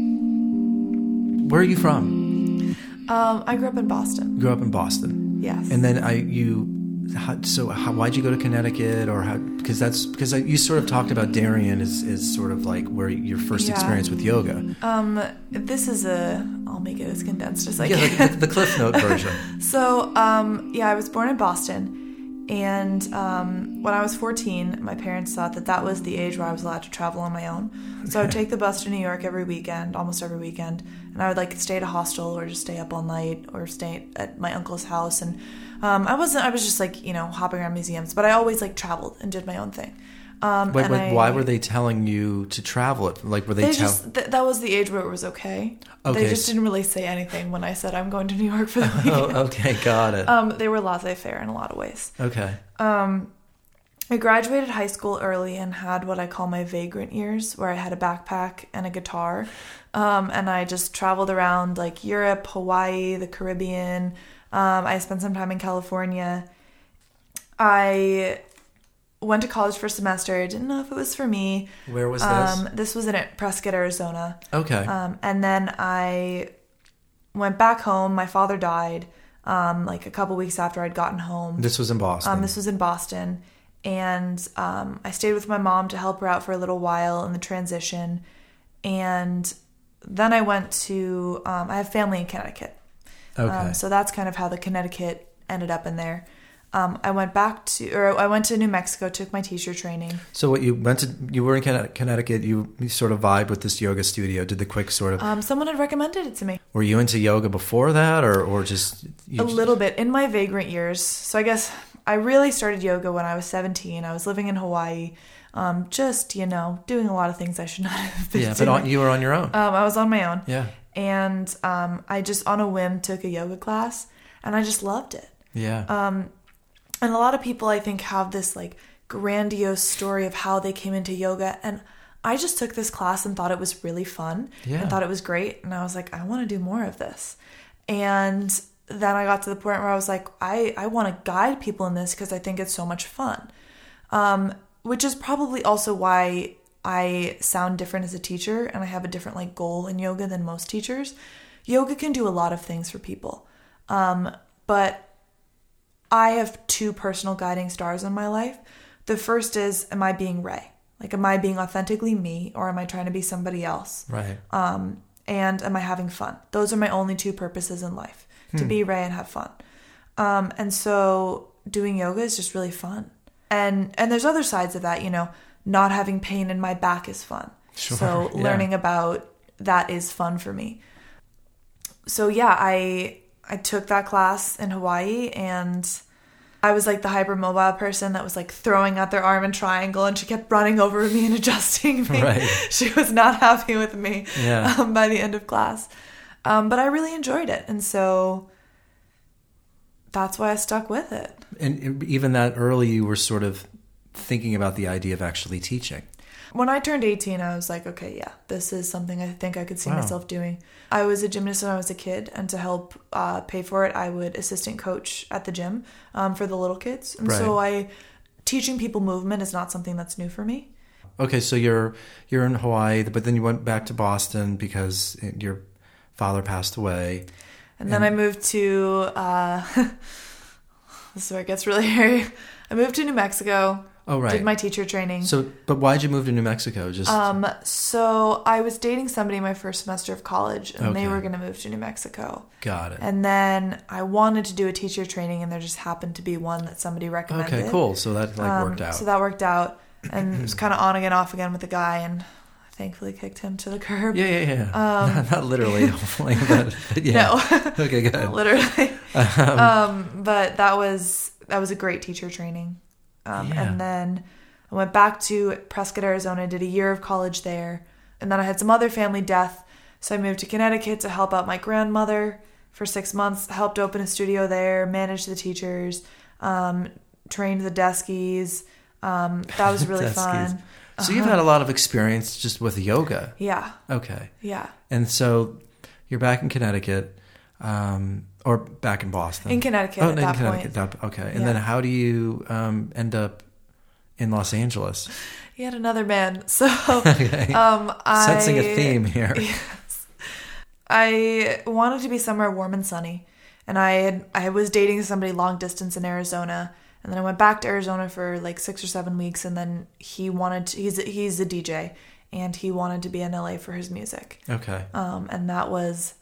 Where are you from? um, i grew up in boston grew up in Boston, yes and then I you. How, so how, why'd you go to Connecticut, or how? Because that's because you sort of talked about Darien is is sort of like where your first Yeah. experience with yoga. Um, this is a. I'll make it as condensed as I Yeah, can. the, the, the Cliff Note version. so, um, yeah, I was born in Boston, and um, when I was 14, my parents thought that that was the age where I was allowed to travel on my own. So I would take the bus to New York every weekend, almost every weekend, and I would like stay at a hostel or just stay up all night or stay at my uncle's house. And um, I wasn't. I was just like you know hopping around museums, but I always like traveled and did my own thing. Um, Wait, wait, I- why were they telling you to travel it? Like, were they, They tell? just th- that was the age where it was okay. Okay, They just didn't really say anything when I said I'm going to New York for the weekend. oh, okay, got it. Um, they were laissez-faire in a lot of ways. okay, I graduated high school early and had what I call my vagrant years, where I had a backpack and a guitar, um, and I just traveled around like Europe, Hawaii, the Caribbean. Um, I spent some time in California. I went to college for a semester. Didn't know if it was for me. where was this? Um, this was in Prescott, Arizona. okay, Um, and then I went back home. My father died um, like a couple weeks after I'd gotten home. this was in Boston. Um, this was in Boston. And um, I stayed with my mom to help her out for a little while in the transition. And then I went to, um, I have family in Connecticut. okay, Um, so that's kind of how the Connecticut ended up in there. Um, I went back to, or I went to New Mexico, took my teacher training. so what you went to? You were in Connecticut. You, you sort of vibe with this yoga studio. Did the quick sort of? Um, someone had recommended it to me. were you into yoga before that, or or just you a little bit in my vagrant years. So I guess I really started yoga when I was 17. I was living in Hawaii, um, just you know doing a lot of things I should not have been Yeah, but on, you were on your own. um, I was on my own, yeah, and um, I just on a whim took a yoga class, and I just loved it. yeah, Um, and a lot of people I think have this like grandiose story of how they came into yoga, and I just took this class and thought it was really fun Yeah. and thought it was great. And I was like, I want to do more of this. And then I got to the point where I was like, I, I want to guide people in this because I think it's so much fun. Um, which is probably also why I sound different as a teacher and I have a different like goal in yoga than most teachers. Yoga can do a lot of things for people. Um, but I have two personal guiding stars in my life. The first is, am I being Rae? Like, am I being authentically me or am I trying to be somebody else? Right. Um, and am I having fun? Those are my only two purposes in life to be Rae and have fun. Um, and so doing yoga is just really fun. And and there's other sides of that, you know, not having pain in my back is fun. Sure, So yeah. learning about that is fun for me. So yeah, I I took that class in Hawaii and I was like the hypermobile person that was like throwing out their arm in triangle and she kept running over me and adjusting me. Right. She was not happy with me Yeah. um, by the end of class. Um, but I really enjoyed it. And so that's why I stuck with it. And even that early, you were sort of thinking about the idea of actually teaching. When I turned 18, I was like, okay, yeah, this is something I think I could see Wow. myself doing. I was a gymnast when I was a kid, and to help uh, pay for it, I would assistant coach at the gym um, for the little kids. And so I, teaching people movement is not something that's new for me. Okay, so you're you're in Hawaii, but then you went back to Boston because your father passed away. And then I moved to, uh, this is where it gets really hairy. I moved to New Mexico, Oh, right. did my teacher training. so, but why'd you move to New Mexico? Just Um, so I was dating somebody my first semester of college, and they were going to move to New Mexico. got it. And then I wanted to do a teacher training, and there just happened to be one that somebody recommended. Okay, cool. So that like Um, worked out. So that worked out, and it was kind of on again, off again with the guy, and thankfully kicked him to the curb. yeah, yeah, yeah. Um, not, not literally, hopefully, but, but yeah. No, Okay, good. literally. um, but that was that was a great teacher training. Um, Yeah. And then I went back to Prescott, Arizona, did a year of college there, and then I had some other family death, so I moved to Connecticut to help out my grandmother for six months. Helped open a studio there, managed the teachers, um, trained the deskies. Um, that was really fun. So you've Uh-huh. had a lot of experience just with yoga. Yeah, Okay. yeah. And so you're back in Connecticut, um, or back in Boston. In Connecticut oh, at in that Connecticut. That- okay. And Yeah. then how do you um, end up in Los Angeles? Yet another man. So Okay. um, I Sensing a theme here. Yes, I wanted to be somewhere warm and sunny, and I had I was dating somebody long distance in Arizona, and then I went back to Arizona for like six or seven weeks, and then he wanted to, he's a, he's a DJ, and he wanted to be in LA for his music, Okay. um, and that was,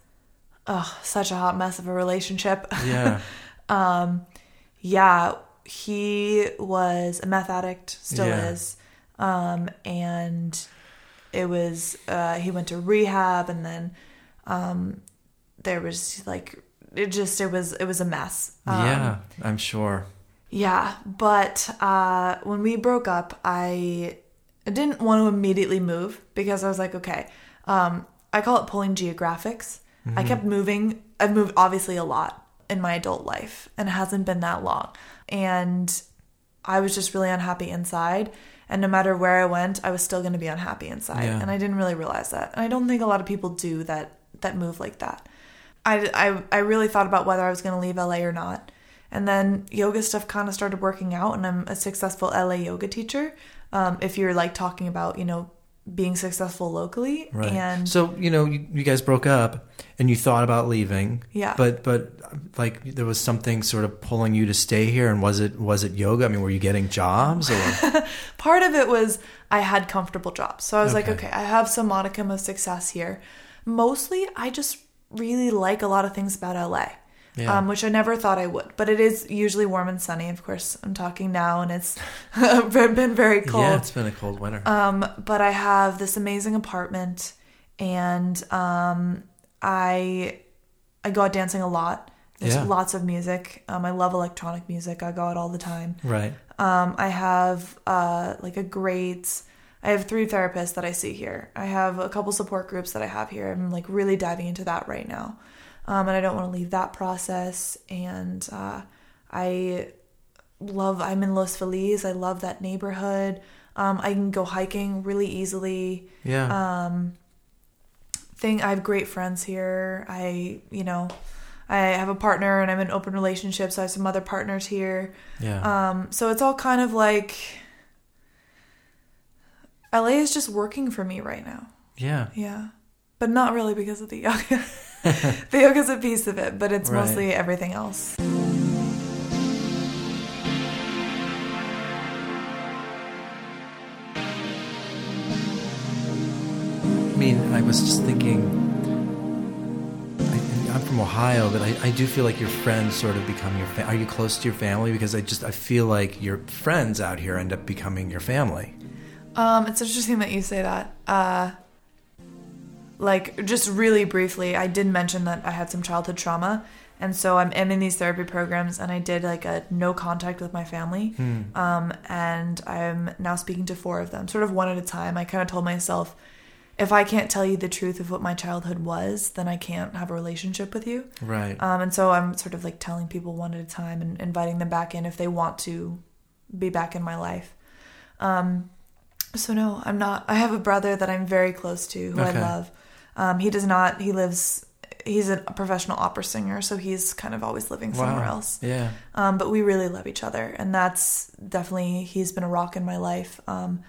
oh, such a hot mess of a relationship. Yeah. um, yeah, he was a meth addict, still Yeah. is, um, and it was uh, he went to rehab, and then um, there was like it just it was it was a mess. Um, yeah, I'm sure. yeah, but uh, when we broke up, I didn't want to immediately move because I was like, okay, um, I call it pulling geographics. I kept moving. I've moved obviously a lot in my adult life, and it hasn't been that long. And I was just really unhappy inside. And no matter where I went, I was still going to be unhappy inside. Yeah. And I didn't really realize that. And I don't think a lot of people do that that move like that. I, I, I really thought about whether I was going to leave LA or not. And then yoga stuff kind of started working out, and I'm a successful LA yoga teacher. Um, if you're like talking about, you know, being successful locally. Right. And so you know, you, you guys broke up, and you thought about leaving. Yeah. But but like there was something sort of pulling you to stay here, and was it was it yoga? I mean, were you getting jobs or? part of it was I had comfortable jobs. So I was like, Okay. okay, I have some modicum of success here. Mostly, I just really like a lot of things about LA. Yeah. Um, which I never thought I would, but it is usually warm and sunny. Of course, I'm talking now, and it's been very cold. Yeah, it's been a cold winter. Um, but I have this amazing apartment, and um, I I go out dancing a lot. There's Yeah. lots of music. Um, I love electronic music. I go out all the time. right. Um, I have uh, like a great. I have three therapists that I see here. I have a couple support groups that I have here. I'm like really diving into that right now, um, and I don't want to leave that process. And uh, I love. I'm in Los Feliz. I love that neighborhood. Um, I can go hiking really easily. Yeah. Um, thing I have great friends here. I you know, I have a partner and I'm in open relationships. So I have some other partners here. yeah. Um, so it's all kind of like LA is just working for me right now. yeah. Yeah. But not really because of the yoga. the yoga's a piece of it, but it's Right. mostly everything else. I mean, I was just thinking. I, I'm from Ohio, but I, I do feel like your friends sort of become your. Fa- are you close to your family? Because I just I feel like your friends out here end up becoming your family. Um, it's interesting that you say that. Uh, like just really briefly, I did mention that I had some childhood trauma, and so I'm in these therapy programs, and I did like a no contact with my family. Um, and I'm now speaking to four of them, sort of one at a time. I kind of told myself, if I can't tell you the truth of what my childhood was, then I can't have a relationship with you. Right. Um, and so I'm sort of like telling people one at a time and inviting them back in if they want to be back in my life. Um, so no, I'm not. I have a brother that I'm very close to who Okay. I love. Um, he does not. He lives. He's a professional opera singer, so he's kind of always living somewhere wow. else. Yeah. Um, but we really love each other, and that's definitely he's been a rock in my life. Um,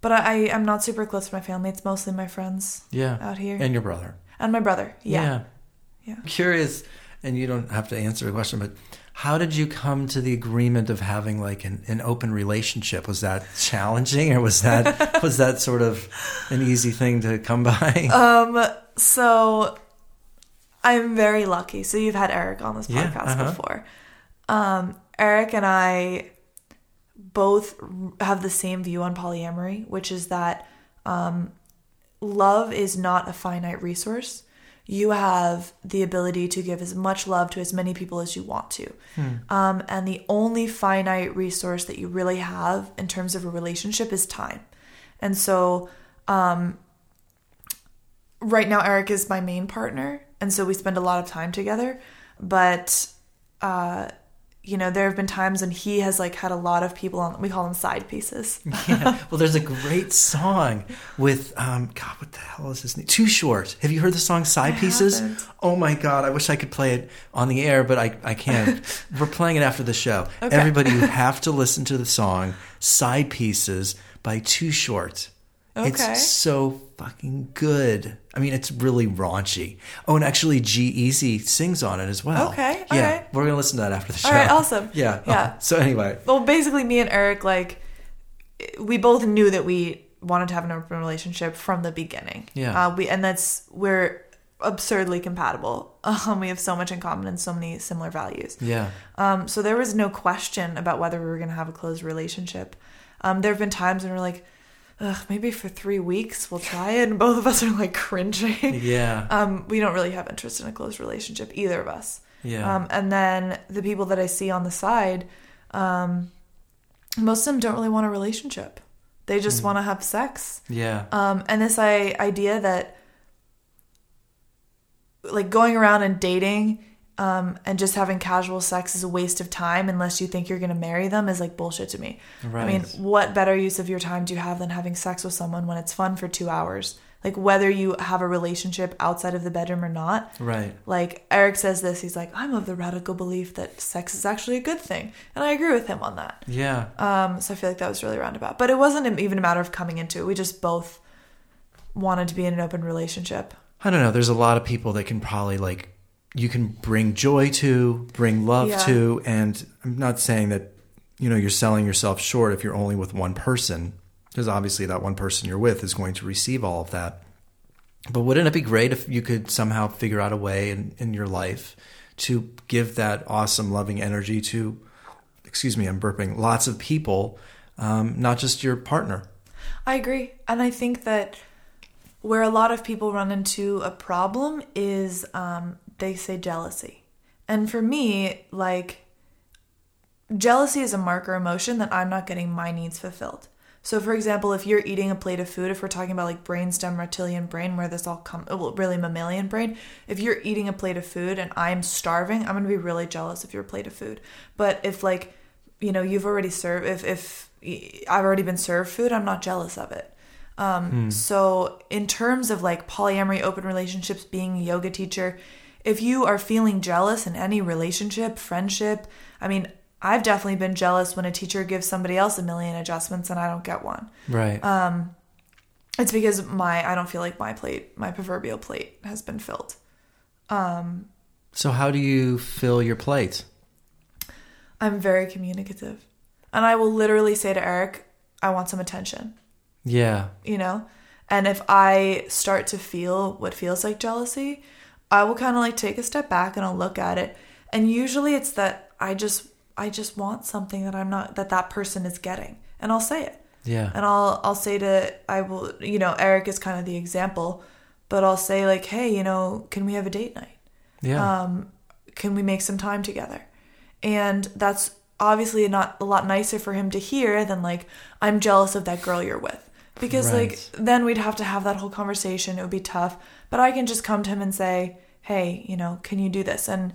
but I, I am not super close to my family. It's mostly my friends Yeah. out here And your brother. and my brother. Yeah, yeah. I'm curious, and you don't have to answer the question, but how did you come to the agreement of having like an, an open relationship? Was that challenging, or was that was that sort of an easy thing to come by? Um, so I'm very lucky. So you've had Eric on this Yeah, podcast uh-huh. before. Um, Eric and I both have the same view on polyamory, which is that um, love is not a finite resource. You have the ability to give as much love to as many people as you want to. Um, and the only finite resource that you really have in terms of a relationship is time. And so, um, right now Eric is my main partner, and so we spend a lot of time together. But uh, you know, there have been times when he has like had a lot of people on. We call them side pieces. yeah. Well, there's a great song with um, God. What the hell is his name? Too Short. Have you heard the song Side I Pieces? haven't. Oh my God! I wish I could play it on the air, but I I can't. We're playing it after the show. Okay. Everybody, you have to listen to the song Side Pieces by Too Short. Okay. It's so fucking good. I mean, it's really raunchy. Oh, and actually, G-Eazy sings on it as well. Okay, Yeah, alright. we're gonna listen to that after the show. All right, awesome. Yeah. Yeah. So anyway, Well, basically, me and Eric like we both knew that we wanted to have an open relationship from the beginning. Yeah. Uh, we and that's we're absurdly compatible. Um, we have so much in common and so many similar values. yeah. Um, so there was no question about whether we were going to have a closed relationship. Um, there have been times when we're like, Ugh, maybe for three weeks we'll try it, and both of us are like cringing. Yeah. Um, we don't really have interest in a closed relationship, either of us. Yeah. Um, and then the people that I see on the side, um, most of them don't really want a relationship. They just want to have sex. yeah. Um, and this I, idea that like going around and dating um, and just having casual sex is a waste of time unless you think you're going to marry them is like bullshit to me. Right. I mean, what better use of your time do you have than having sex with someone when it's fun for two hours? Like whether you have a relationship outside of the bedroom or not. Right. Like Eric says this, he's like, I'm of the radical belief that sex is actually a good thing, and I agree with him on that. Yeah. Um, so I feel like that was really roundabout, but it wasn't even a matter of coming into it. We just both wanted to be in an open relationship. I don't know. There's a lot of people that can probably like you can bring joy to, bring love Yeah. to, and I'm not saying that you know you're selling yourself short if you're only with one person, because obviously that one person you're with is going to receive all of that. But wouldn't it be great if you could somehow figure out a way in, in your life to give that awesome, loving energy to, excuse me, I'm burping, lots of people, um, not just your partner? I agree. And I think that where a lot of people run into a problem is um, they say jealousy. And for me, like, jealousy is a marker emotion that I'm not getting my needs fulfilled. So, for example, if you're eating a plate of food, if we're talking about like brainstem reptilian brain, where this all comes, well, really mammalian brain, if you're eating a plate of food and I'm starving, I'm gonna be really jealous of your plate of food. But if like, you know, you've already served, if if I've already been served food. I'm not jealous of it. Um, So, in terms of like polyamory, open relationships, being a yoga teacher, if you are feeling jealous in any relationship, friendship, I mean, I've definitely been jealous when a teacher gives somebody else a million adjustments and I don't get one. Right. Um, it's because my I don't feel like my plate, my proverbial plate, has been filled. Um, so how do you fill your plate? I'm very communicative, and I will literally say to Eric, "I want some attention." Yeah. you know? And if I start to feel what feels like jealousy, I will kind of like take a step back and I'll look at it. And usually it's that I just I just want something that I'm not that that person is getting. And I'll say it. Yeah. And I'll I'll say to I will you know, Eric is kind of the example, but I'll say like, "Hey, you know, can we have a date night?" yeah. um, can we make some time together? And that's obviously not a lot nicer for him to hear than like, I'm jealous of that girl you're with. Because Right. like then we'd have to have that whole conversation. It would be tough. But I can just come to him and say, Hey, you know, can you do this? And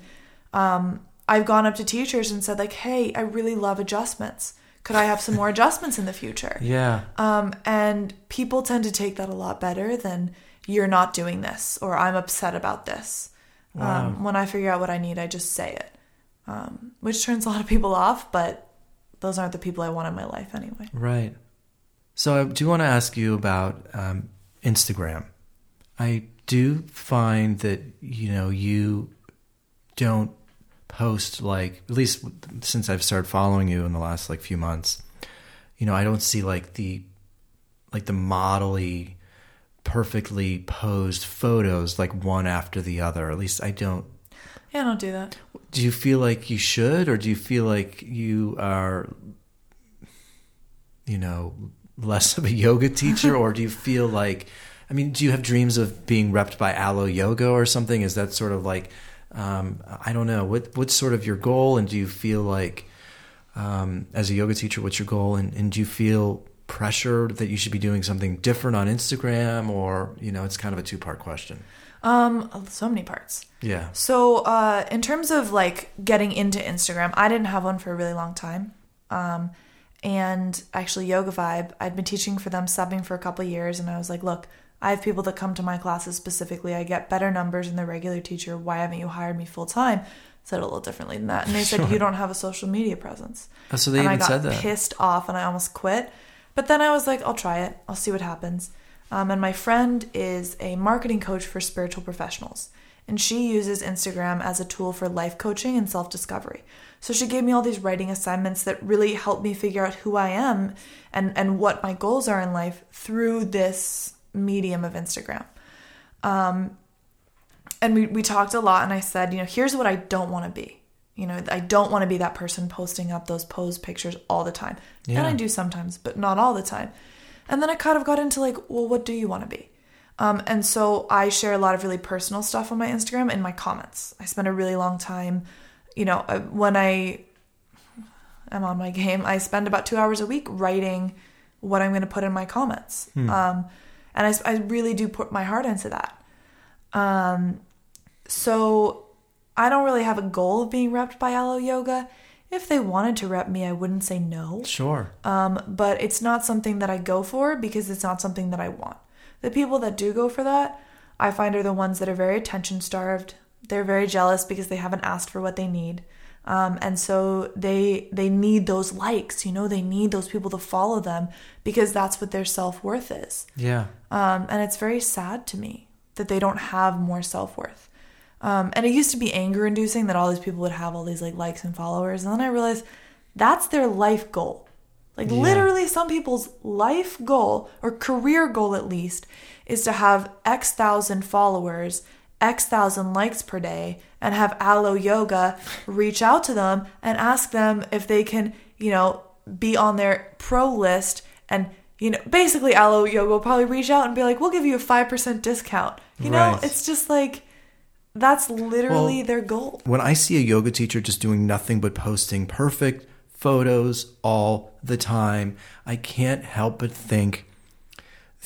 um, I've gone up to teachers and said, like, hey, I really love adjustments. Could I have some more adjustments in the future? yeah. Um, and people tend to take that a lot better than you're not doing this or I'm upset about this. Wow. Um, when I figure out what I need, I just say it, um, which turns a lot of people off, but those aren't the people I want in my life anyway. Right. So I do want to ask you about um, Instagram. I do find that you know you don't post like at least since I've started following you in the last like few months. You know, I don't see like the like the modelly, perfectly posed photos like one after the other. At least I don't Yeah, I don't do that. do you feel like you should or do you feel like you are you know less of a yoga teacher or do you feel like i mean do you have dreams of being repped by Alo Yoga or something? Is that sort of like um, i don't know what what's sort of your goal? And do you feel like um, as a yoga teacher what's your goal? And, and do you feel pressured that you should be doing something different on instagram? Or you know it's kind of a two part question. Um, so many parts. yeah. So, uh, in terms of like getting into Instagram, I didn't have one for a really long time. Um, and actually, Yoga Vibe, I'd been teaching for them, subbing for a couple years, and I was like, look, I have people that come to my classes specifically. I get better numbers than the regular teacher. Why haven't you hired me full time? Said it a little differently than that, and they said you don't have a social media presence. oh, so they and I even got said that pissed off, and I almost quit. But then I was like, I'll try it. I'll see what happens. Um, and my friend is a marketing coach for spiritual professionals, and she uses Instagram as a tool for life coaching and self discovery. So she gave me all these writing assignments that really helped me figure out who I am and, and what my goals are in life through this medium of Instagram. Um, and we, we talked a lot, and I said, you know, here's what I don't want to be. You know, I don't want to be that person posting up those pose pictures all the time. Yeah. And I do sometimes, but not all the time. And then I kind of got into like, well, what do you want to be? Um, and so I share a lot of really personal stuff on my Instagram in my comments. I spend a really long time, you know, uh, when I am on my game, I spend about two hours a week writing what I'm going to put in my comments. Um, and I, I really do put my heart into that. Um, so I don't really have a goal of being repped by Alo Yoga. If they wanted to rep me, I wouldn't say no. sure Um, but it's not something that I go for because it's not something that I want. The people that do go for that, I find are the ones that are very attention starved. They're very jealous because they haven't asked for what they need. Um, and so they they need those likes, you know, they need those people to follow them because that's what their self worth is. yeah Um, and it's very sad to me that they don't have more self worth. Um, and it used to be anger inducing that all these people would have all these like likes and followers. And then I realized that's their life goal. Like Yeah. literally, some people's life goal or career goal at least is to have X thousand followers, X thousand likes per day, and have Alo Yoga reach out to them and ask them if they can, you know, be on their pro list and you know, basically Alo Yoga will probably reach out and be like, "We'll give you a five percent discount." You know, Right. it's just like that's literally Well- their goal. when I see a yoga teacher just doing nothing but posting perfect photos all the time, I can't help but think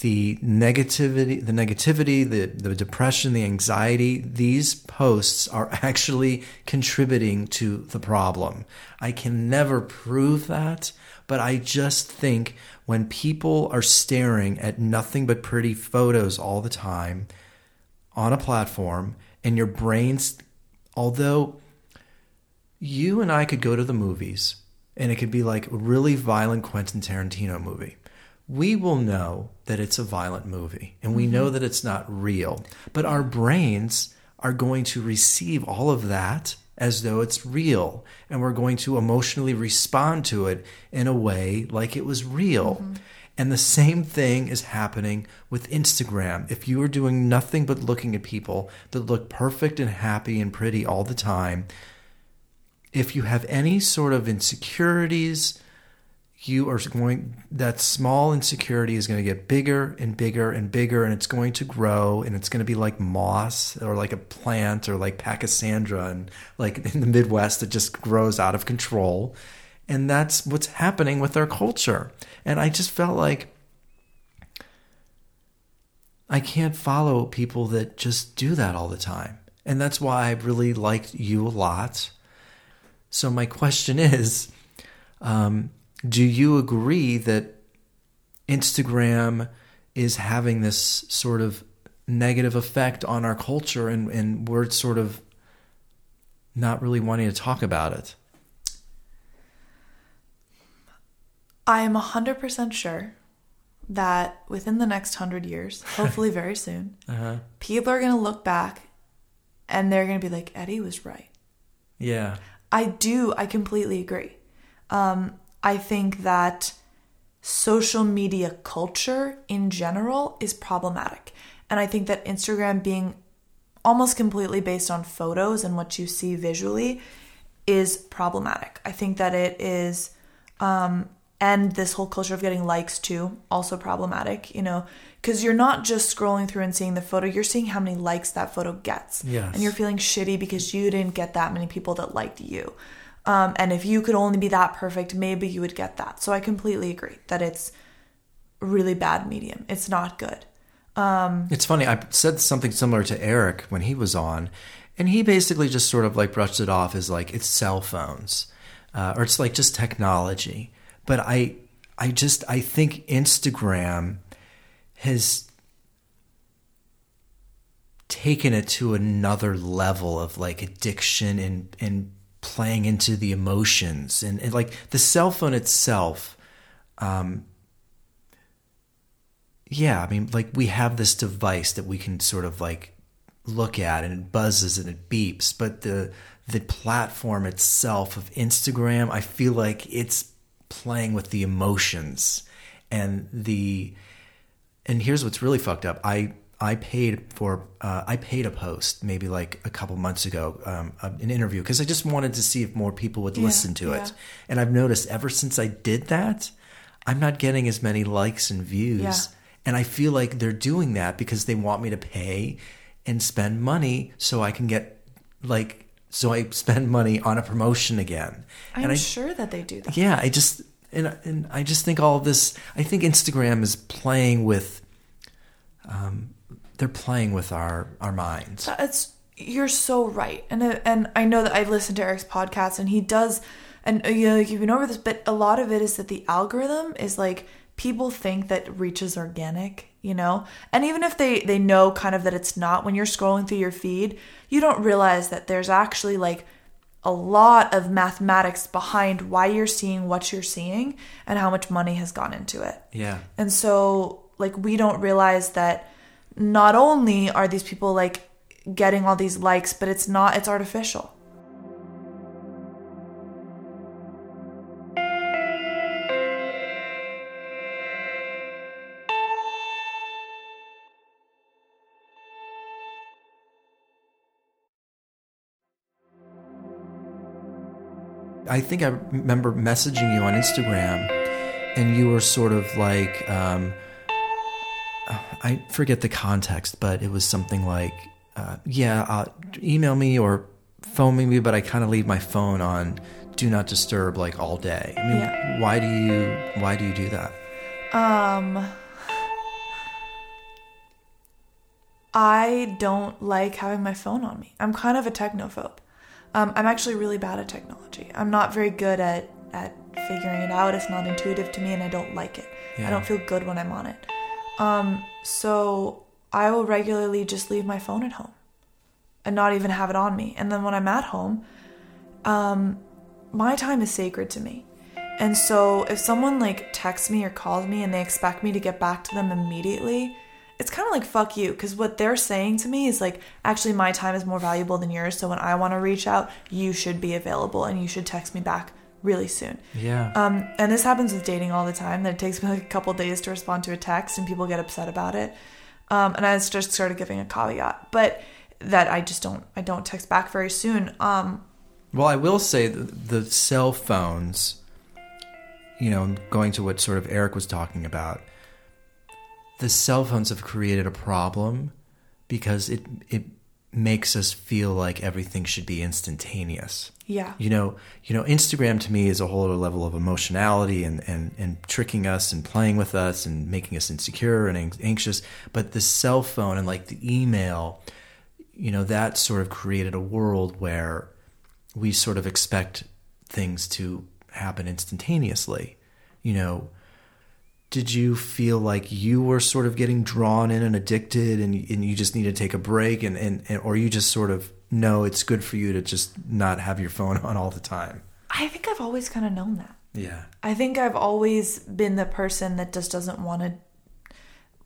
the negativity, the negativity, the, the depression, the anxiety, these posts are actually contributing to the problem. I can never prove that, but I just think when people are staring at nothing but pretty photos all the time on a platform and your brains, although you and I could go to the movies and it could be like a really violent Quentin Tarantino movie we will know that it's a violent movie and we mm-hmm. know that it's not real. But our brains are going to receive all of that as though it's real and we're going to emotionally respond to it in a way like it was real. Mm-hmm. And the same thing is happening with Instagram. If you are doing nothing but looking at people that look perfect and happy and pretty all the time, if you have any sort of insecurities, you are going that small insecurity is going to get bigger and bigger and bigger and it's going to grow and it's going to be like moss or like a plant or like pachysandra and like in the midwest it just grows out of control. And that's what's happening with our culture. And i just felt like i can't follow people that just do that all the time. And that's why i really liked you a lot. So my question is um, do you agree that Instagram is having this sort of negative effect on our culture and, and we're sort of not really wanting to talk about it? I am 100% sure that within the next 100 years, hopefully very soon, uh-huh. people are going to look back and they're going to be like, Eddie was right. Yeah. I do. I completely agree. Um, I think that social media culture in general is problematic. And I think that Instagram being almost completely based on photos and what you see visually is problematic. I think that it is, um, and this whole culture of getting likes too, also problematic, you know, because you're not just scrolling through and seeing the photo, you're seeing how many likes that photo gets. Yes. And you're feeling shitty because you didn't get that many people that liked you. Um, and if you could only be that perfect, maybe you would get that. So I completely agree that it's really bad medium. It's not good. Um, it's funny. I said something similar to Eric when he was on, and he basically just sort of like brushed it off as like it's cell phones, uh, or it's like just technology. But I, I just I think Instagram has taken it to another level of like addiction and and playing into the emotions. And, and like the cell phone itself um, yeah i mean like we have this device that we can sort of like look at and it buzzes and it beeps. But the the platform itself of instagram i feel like it's playing with the emotions. And the and here's what's really fucked up. I I paid for uh, I paid a post maybe like a couple months ago um, an interview because I just wanted to see if more people would yeah, listen to yeah. it and I've noticed ever since I did that I'm not getting as many likes and views yeah. and I feel like they're doing that because they want me to pay and spend money so I can get like so I spend money on a promotion again I'm and I, sure that they do that yeah I just and, and I just think all of this I think Instagram is playing with um, they're playing with our our minds. It's you're so right, and uh, and I know that I've listened to Eric's podcast, and he does, and uh, you know, you've been over this, but a lot of it is that the algorithm is like people think that reach is organic, you know, and even if they they know kind of that it's not, when you're scrolling through your feed, you don't realize that there's actually like a lot of mathematics behind why you're seeing what you're seeing and how much money has gone into it. Yeah. And so like we don't realize that not only are these people like getting all these likes, but it's not, it's artificial. I think I remember messaging you on Instagram, and you were sort of like, um, I forget the context, but it was something like, uh, "Yeah, uh, email me or phone me, but I kind of leave my phone on do not disturb like all day." I mean, yeah. why do you why do you do that? Um, I don't like having my phone on me. I'm kind of a technophobe. Um, I'm actually really bad at technology. I'm not very good at at figuring it out. It's not intuitive to me, and I don't like it. Yeah. I don't feel good when I'm on it. Um, so I will regularly just leave my phone at home and not even have it on me. And then when I'm at home, um, my time is sacred to me. And so if someone like texts me or calls me and they expect me to get back to them immediately, it's kind of like fuck you because what they're saying to me is like actually my time is more valuable than yours. So when I want to reach out, you should be available and you should text me back really soon. Yeah. Um, and this happens with dating all the time. That it takes me like a couple days to respond to a text, and people get upset about it. Um, and I just started giving a caveat, but that I just don't I don't text back very soon. Um, Well, I will say the, the cell phones, you know, going to what sort of Eric was talking about, the cell phones have created a problem because it it makes us feel like everything should be instantaneous. yeah, You know, you know, Instagram to me is a whole other level of emotionality and, and, and tricking us and playing with us and making us insecure and anxious. But the cell phone and like the email, you know, that sort of created a world where we sort of expect things to happen instantaneously. You know, did you feel like you were sort of getting drawn in and addicted and, and you just need to take a break and, and, and or you just sort of know it's good for you to just not have your phone on all the time I think I've always kind of known that. yeah I think I've always been the person that just doesn't want to,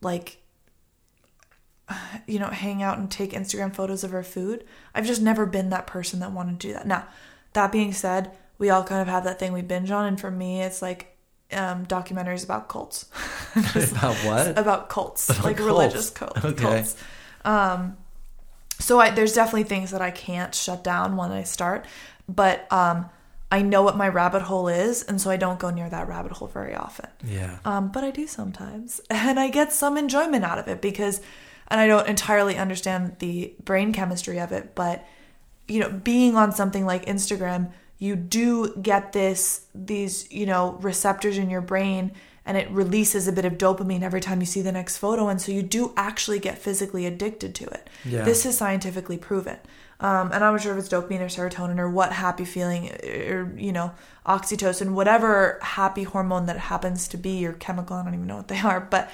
like, you know, hang out and take Instagram photos of her food. I've just never been that person that wanted to do that. Now, that being said, we all kind of have that thing we binge on, and for me, it's like um, documentaries about cults. about what about cults, About like cults. religious cult, Okay. cults. Um, so I, there's definitely things that I can't shut down when I start, but um, I know what my rabbit hole is, and so I don't go near that rabbit hole very often. yeah Um, but I do sometimes, and I get some enjoyment out of it because, and I don't entirely understand the brain chemistry of it, but you know, being on something like Instagram, you do get this these you know receptors in your brain, and it releases a bit of dopamine every time you see the next photo, and so you do actually get physically addicted to it. Yeah. This is scientifically proven. Um, and I'm not sure if it's dopamine or serotonin or what happy feeling or, you know, oxytocin, whatever happy hormone that happens to be your chemical. I don't even know what they are, but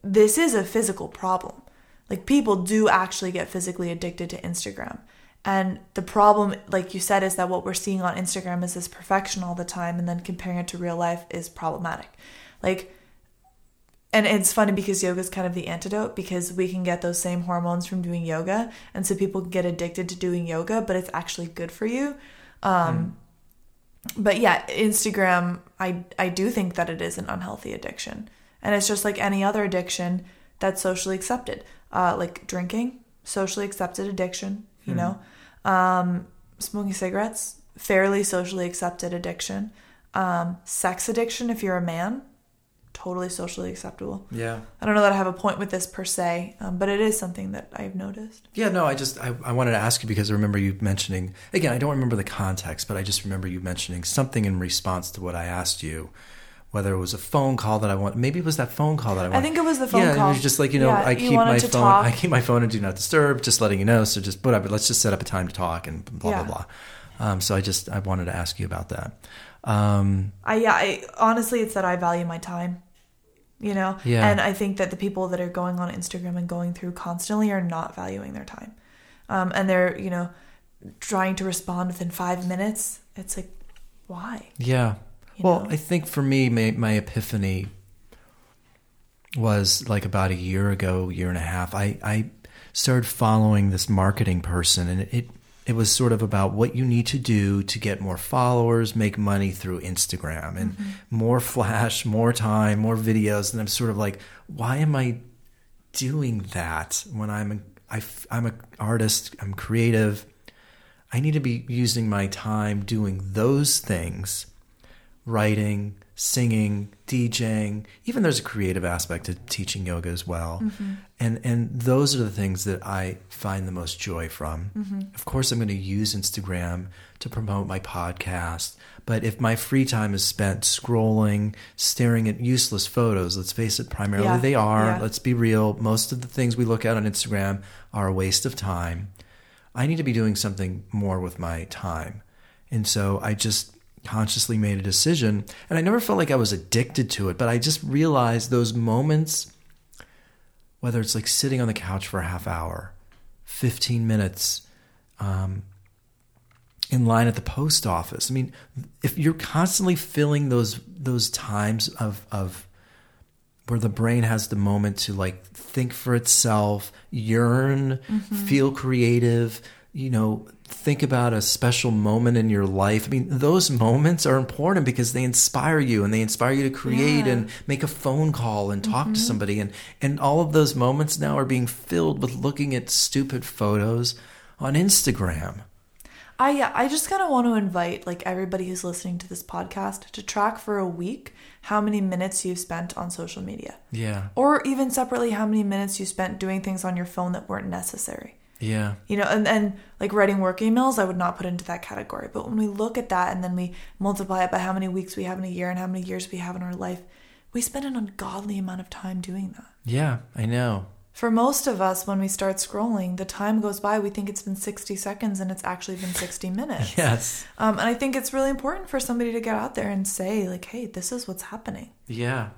this is a physical problem. Like people do actually get physically addicted to Instagram. And the problem, like you said, is that what we're seeing on Instagram is this perfection all the time, and then comparing it to real life is problematic. Like, and it's funny because yoga is kind of the antidote because we can get those same hormones from doing yoga, and so people can get addicted to doing yoga, but it's actually good for you. Um, But yeah, Instagram, I I do think that it is an unhealthy addiction, and it's just like any other addiction that's socially accepted, uh, like drinking, socially accepted addiction. You know, um, smoking cigarettes, fairly socially accepted addiction. Um, sex addiction, if you're a man, totally socially acceptable. yeah I don't know that I have a point with this per se, um, but it is something that I've noticed. yeah no i just I, I wanted to ask you because i remember you mentioning again i don't remember the context but i just remember you mentioning something in response to what i asked you whether it was a phone call that I want, maybe it was that phone call that I want. I think it was the phone call. yeah, call. it was just like you know, Yeah, I keep my phone, talk. I keep my phone and do not disturb, just letting you know. So just whatever, let's just set up a time to talk and blah Yeah. blah blah. Um, so I just I wanted to ask you about that. Um, I yeah, I honestly it's that I value my time. You know? Yeah. And I think that the people that are going on Instagram and going through constantly are not valuing their time. Um, and they're, you know, trying to respond within five minutes. It's like, why? Yeah. Well, know? I think for me, my, my epiphany was like about a year ago, year and a half. I, I started following this marketing person, and it, it was sort of about what you need to do to get more followers, make money through Instagram, and mm-hmm. more flash, more time, more videos. And I'm sort of like, why am I doing that when I'm a, I, I'm an artist, I'm creative. I need to be using my time doing those things, writing, singing, DJing. Even there's a creative aspect to teaching yoga as well. Mm-hmm. And and those are the things that I find the most joy from. Mm-hmm. Of course, I'm going to use Instagram to promote my podcast. But if my free time is spent scrolling, staring at useless photos, let's face it, primarily Yeah, they are. yeah. Let's be real. Most of the things we look at on Instagram are a waste of time. I need to be doing something more with my time. And so I just consciously made a decision. And I never felt like I was addicted to it, but I just realized those moments, whether it's like sitting on the couch for a half hour, 15 minutes, um, in line at the post office. I mean, if you're constantly filling those those times of of where the brain has the moment to like think for itself, yearn, feel creative, you know, think about a special moment in your life. I mean, those moments are important because they inspire you and they inspire you to create Yeah. and make a phone call and talk to mm-hmm. somebody and and all of those moments now are being filled with looking at stupid photos on Instagram. I I just kind of want to invite like everybody who's listening to this podcast to track for a week how many minutes you've spent on social media. Yeah. Or even separately how many minutes you spent doing things on your phone that weren't necessary. Yeah. You know, and, and like writing work emails, I would not put into that category. But when we look at that and then we multiply it by how many weeks we have in a year and how many years we have in our life, we spend an ungodly amount of time doing that. Yeah, I know. For most of us, when we start scrolling, the time goes by, we think it's been 60 seconds and it's actually been 60 minutes. Yes. Um, and I think it's really important for somebody to get out there and say, like, hey, this is what's happening. Yeah.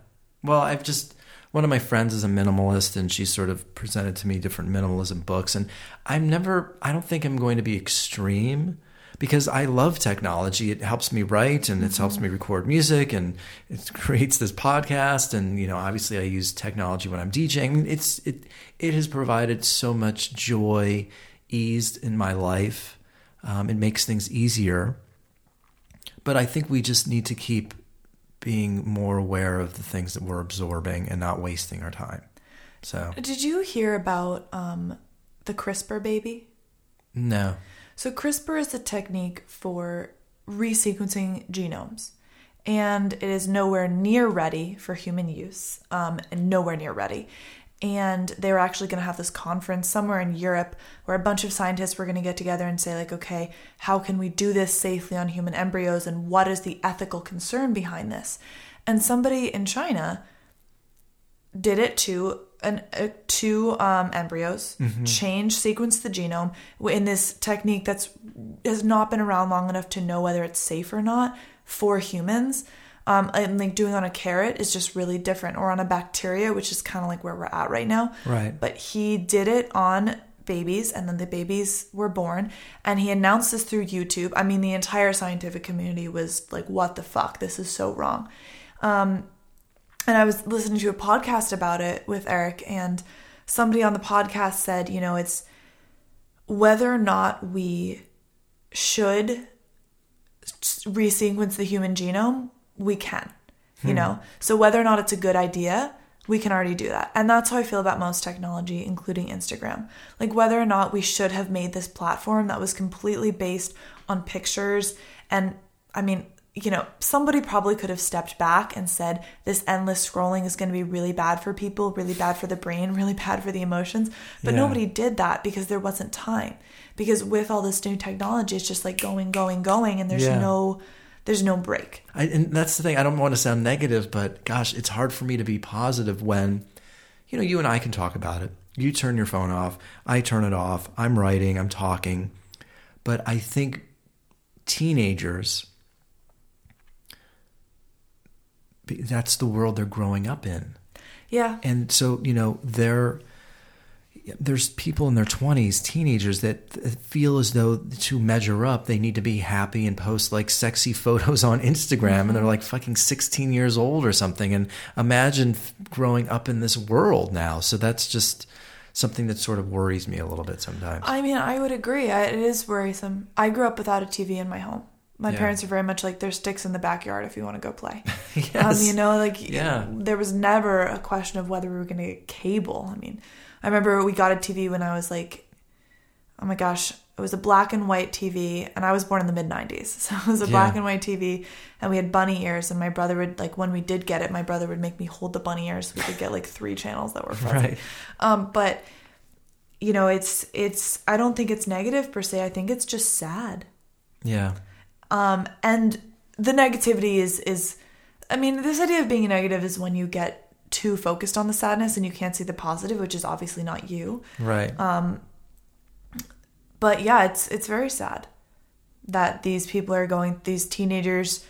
Well, I've just one of my friends is a minimalist and she sort of presented to me different minimalism books and I'm never I don't think I'm going to be extreme because I love technology. It helps me write and it helps me record music and it creates this podcast and you know, obviously I use technology when I'm DJing. I mean, it's it it has provided so much joy, ease in my life. Um, it makes things easier. But I think we just need to keep being more aware of the things that we're absorbing and not wasting our time. So, Did you hear about um, the CRISPR baby? no. So, CRISPR is a technique for resequencing genomes, and it is nowhere near ready for human use, um, and nowhere near ready. And they were actually going to have this conference somewhere in Europe where a bunch of scientists were going to get together and say, like, okay, how can we do this safely on human embryos, and what is the ethical concern behind this? And somebody in China did it to an uh, two um, embryos, change sequence the genome in this technique that's has not been around long enough to know whether it's safe or not for humans. Um, and like doing on a carrot is just really different, or on a bacteria, which is kind of like where we're at right now. Right. But he did it on babies, and then the babies were born, and he announced this through YouTube. I mean, the entire scientific community was like, "What the fuck? This is so wrong." Um, and I was listening to a podcast about it with Eric, and somebody on the podcast said, you know, it's whether or not we should resequence the human genome, we can, you hmm. know. So whether or not it's a good idea, we can already do that. And that's how I feel about most technology, including Instagram. Like whether or not we should have made this platform that was completely based on pictures and I mean, you know, somebody probably could have stepped back and said this endless scrolling is going to be really bad for people, really bad for the brain, really bad for the emotions. But Yeah. nobody did that because there wasn't time. Because with all this new technology, it's just like going, going, going, and there's Yeah. no, there's no break. I, and that's the thing. I don't want to sound negative, but gosh, it's hard for me to be positive when, you know, you and I can talk about it. You turn your phone off, I turn it off. I'm writing, I'm talking. But I think teenagers, that's the world they're growing up in. Yeah. and so you know there there's people in their 20s teenagers that feel as though to measure up they need to be happy and post like sexy photos on instagram and they're like fucking 16 years old or something and imagine growing up in this world now so that's just something that sort of worries me a little bit sometimes I mean, I would agree. I, it is worrisome. I grew up without a TV in my home. My Yeah. parents are very much like there's sticks in the backyard if you want to go play. yes. Um, you know, like Yeah. there was never a question of whether we were going to get cable. I mean, I remember we got a TV when I was like, oh my gosh, it was a black and white TV, and I was born in the mid 90s. So it was a Yeah. black and white TV, and we had bunny ears. And my brother would, like, when we did get it, my brother would make me hold the bunny ears. So we could get like three channels that were fuzzy. Right. Um, but, you know, it's, it's, I don't think it's negative per se. I think it's just sad. Yeah. Um, and the negativity is, is, I mean, this idea of being negative is when you get too focused on the sadness and you can't see the positive, which is obviously not you. Right. Um, but yeah it's it's very sad that these people are going these teenagers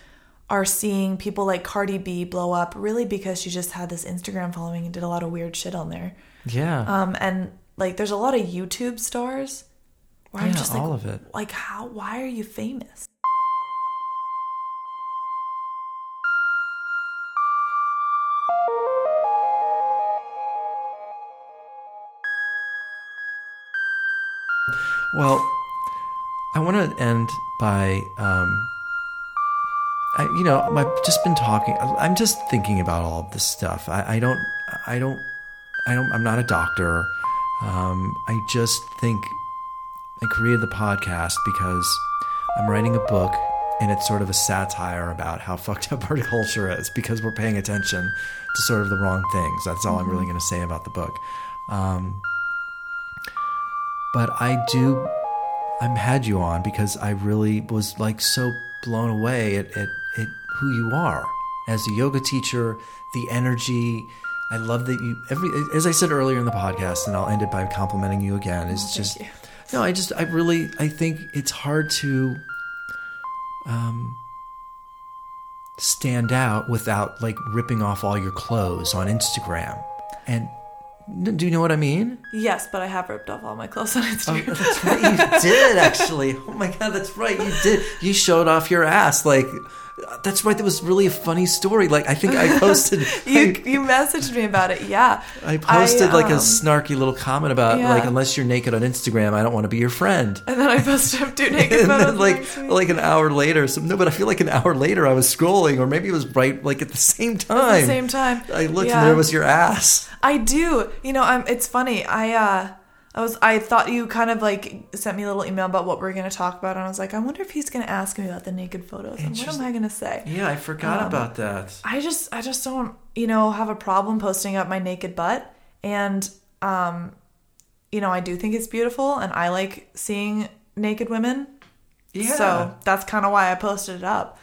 are seeing people like Cardi B blow up really because she just had this Instagram following and did a lot of weird shit on there. yeah. Um and like there's a lot of YouTube stars where I'm Yeah, just like all of it. like how why are you famous? Well, I want to end by, um, I, you know, I've just been talking. I'm just thinking about all of this stuff. I, I don't, I don't, I don't. I'm not a doctor. Um, I just think I created the podcast because I'm writing a book, and it's sort of a satire about how fucked up our culture is because we're paying attention to sort of the wrong things. That's all I'm really going to say about the book. Um, but I do I'm had you on because I really was like so blown away at, at, at who you are as a yoga teacher, the energy. I love that you every as I said earlier in the podcast, and I'll end it by complimenting you again. Is just you. no, I just I really I think it's hard to um stand out without like ripping off all your clothes on Instagram. And do you know what I mean? Yes, but I have ripped off all my clothes on Oh, Instagram. that's right. You did actually. Oh my god, that's right. You did. You showed off your ass. Like, that's right. That was really a funny story. Like, I think I posted. you I, you messaged me about it. Yeah. I posted like a um, snarky little comment about Yeah. like, unless you're naked on Instagram, I don't want to be your friend. and then I posted up two naked And photos then, like, like an hour later, some no, but I feel like an hour later, I was scrolling, or maybe it was right, like at the same time. At the same time. I looked, Yeah. and there was your ass. I do. You know, I'm. It's funny. I uh, I was. I thought you kind of like sent me a little email about what we're going to talk about, and I was like, I wonder if he's going to ask me about the naked photos. And what am I going to say? Yeah, I forgot Um, about that. I just, I just don't, you know, have a problem posting up my naked butt, and um, you know, I do think it's beautiful, and I like seeing naked women. Yeah. So that's kind of why I posted it up.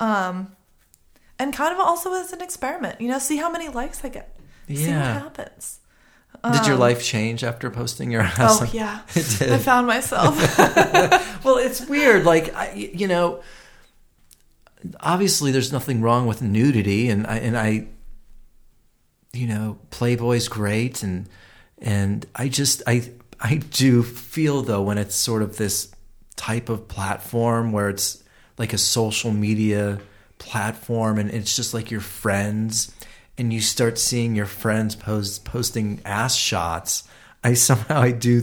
Um, and kind of also as an experiment, you know, see how many likes I get. See what Yeah. Happens. Did your um, life change after posting your ass? Oh yeah, It did. I found myself. well, it's weird. Like, I, you know, obviously there's nothing wrong with nudity, and I, and I, you know, Playboy's great, and and I just I I do feel though when it's sort of this type of platform where it's like a social media platform, and it's just like your friends, and you start seeing your friends post posting ass shots. I somehow I do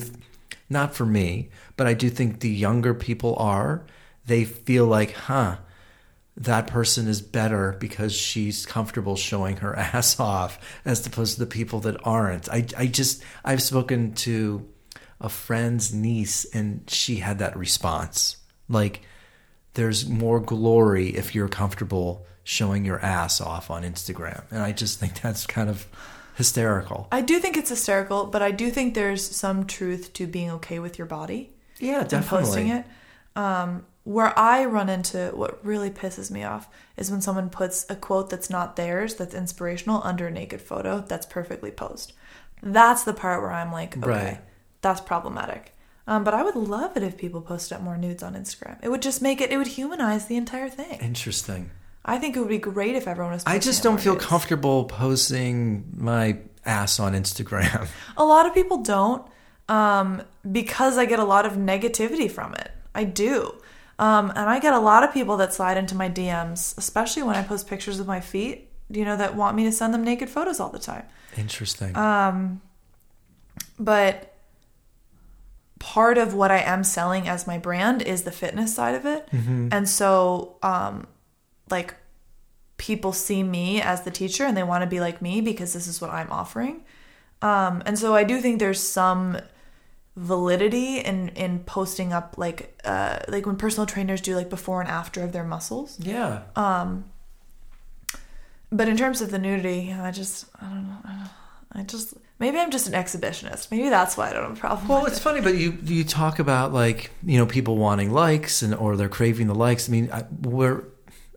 not for me, but I do think the younger people are, they feel like, huh, that person is better because she's comfortable showing her ass off as opposed to the people that aren't. I, I just, I've spoken to a friend's niece and she had that response. Like, there's more glory if you're comfortable showing your ass off on Instagram. And I just think that's kind of hysterical. I do think it's hysterical, but I do think there's some truth to being okay with your body Yeah, and definitely. posting it. Um, where I run into what really pisses me off is when someone puts a quote that's not theirs, that's inspirational, under a naked photo that's perfectly posed. That's the part where I'm like, okay, Right. that's problematic. Um, but I would love it if people posted up more nudes on Instagram. It would just make it, it would humanize the entire thing. Interesting. I think it would be great if everyone was. I just don't feel comfortable posting my ass on Instagram. A lot of people don't um, because I get a lot of negativity from it. I do. Um, and I get a lot of people that slide into my DMs, especially when I post pictures of my feet, you know, that want me to send them naked photos all the time. Interesting. But part of what I am selling as my brand is the fitness side of it. And so, um, like, people see me as the teacher and they want to be like me because this is what I'm offering. Um, and so I do think there's some validity in in posting up like uh like when personal trainers do like before and after of their muscles. Yeah. Um but in terms of the nudity, I just I don't know. I, don't, I just maybe I'm just an exhibitionist. Maybe that's why I don't have a problem. Well, it's it. funny, but you you talk about like you know people wanting likes and or they're craving the likes. I mean, I, we're.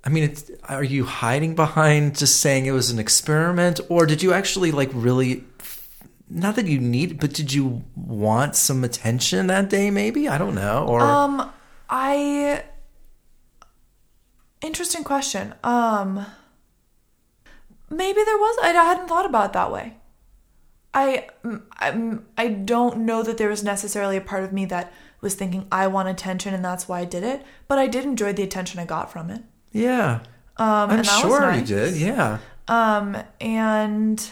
I mean, are you hiding behind just saying it was an experiment, or did you actually like really? Not that you need, but did you want some attention that day? Maybe I don't know. Or Um, I interesting question. Um, maybe there was. I hadn't thought about it that way. I I I don't know that there was necessarily a part of me that was thinking I want attention and that's why I did it. But I did enjoy the attention I got from it. Yeah, Um, I'm sure you nice. did. Yeah. Um, and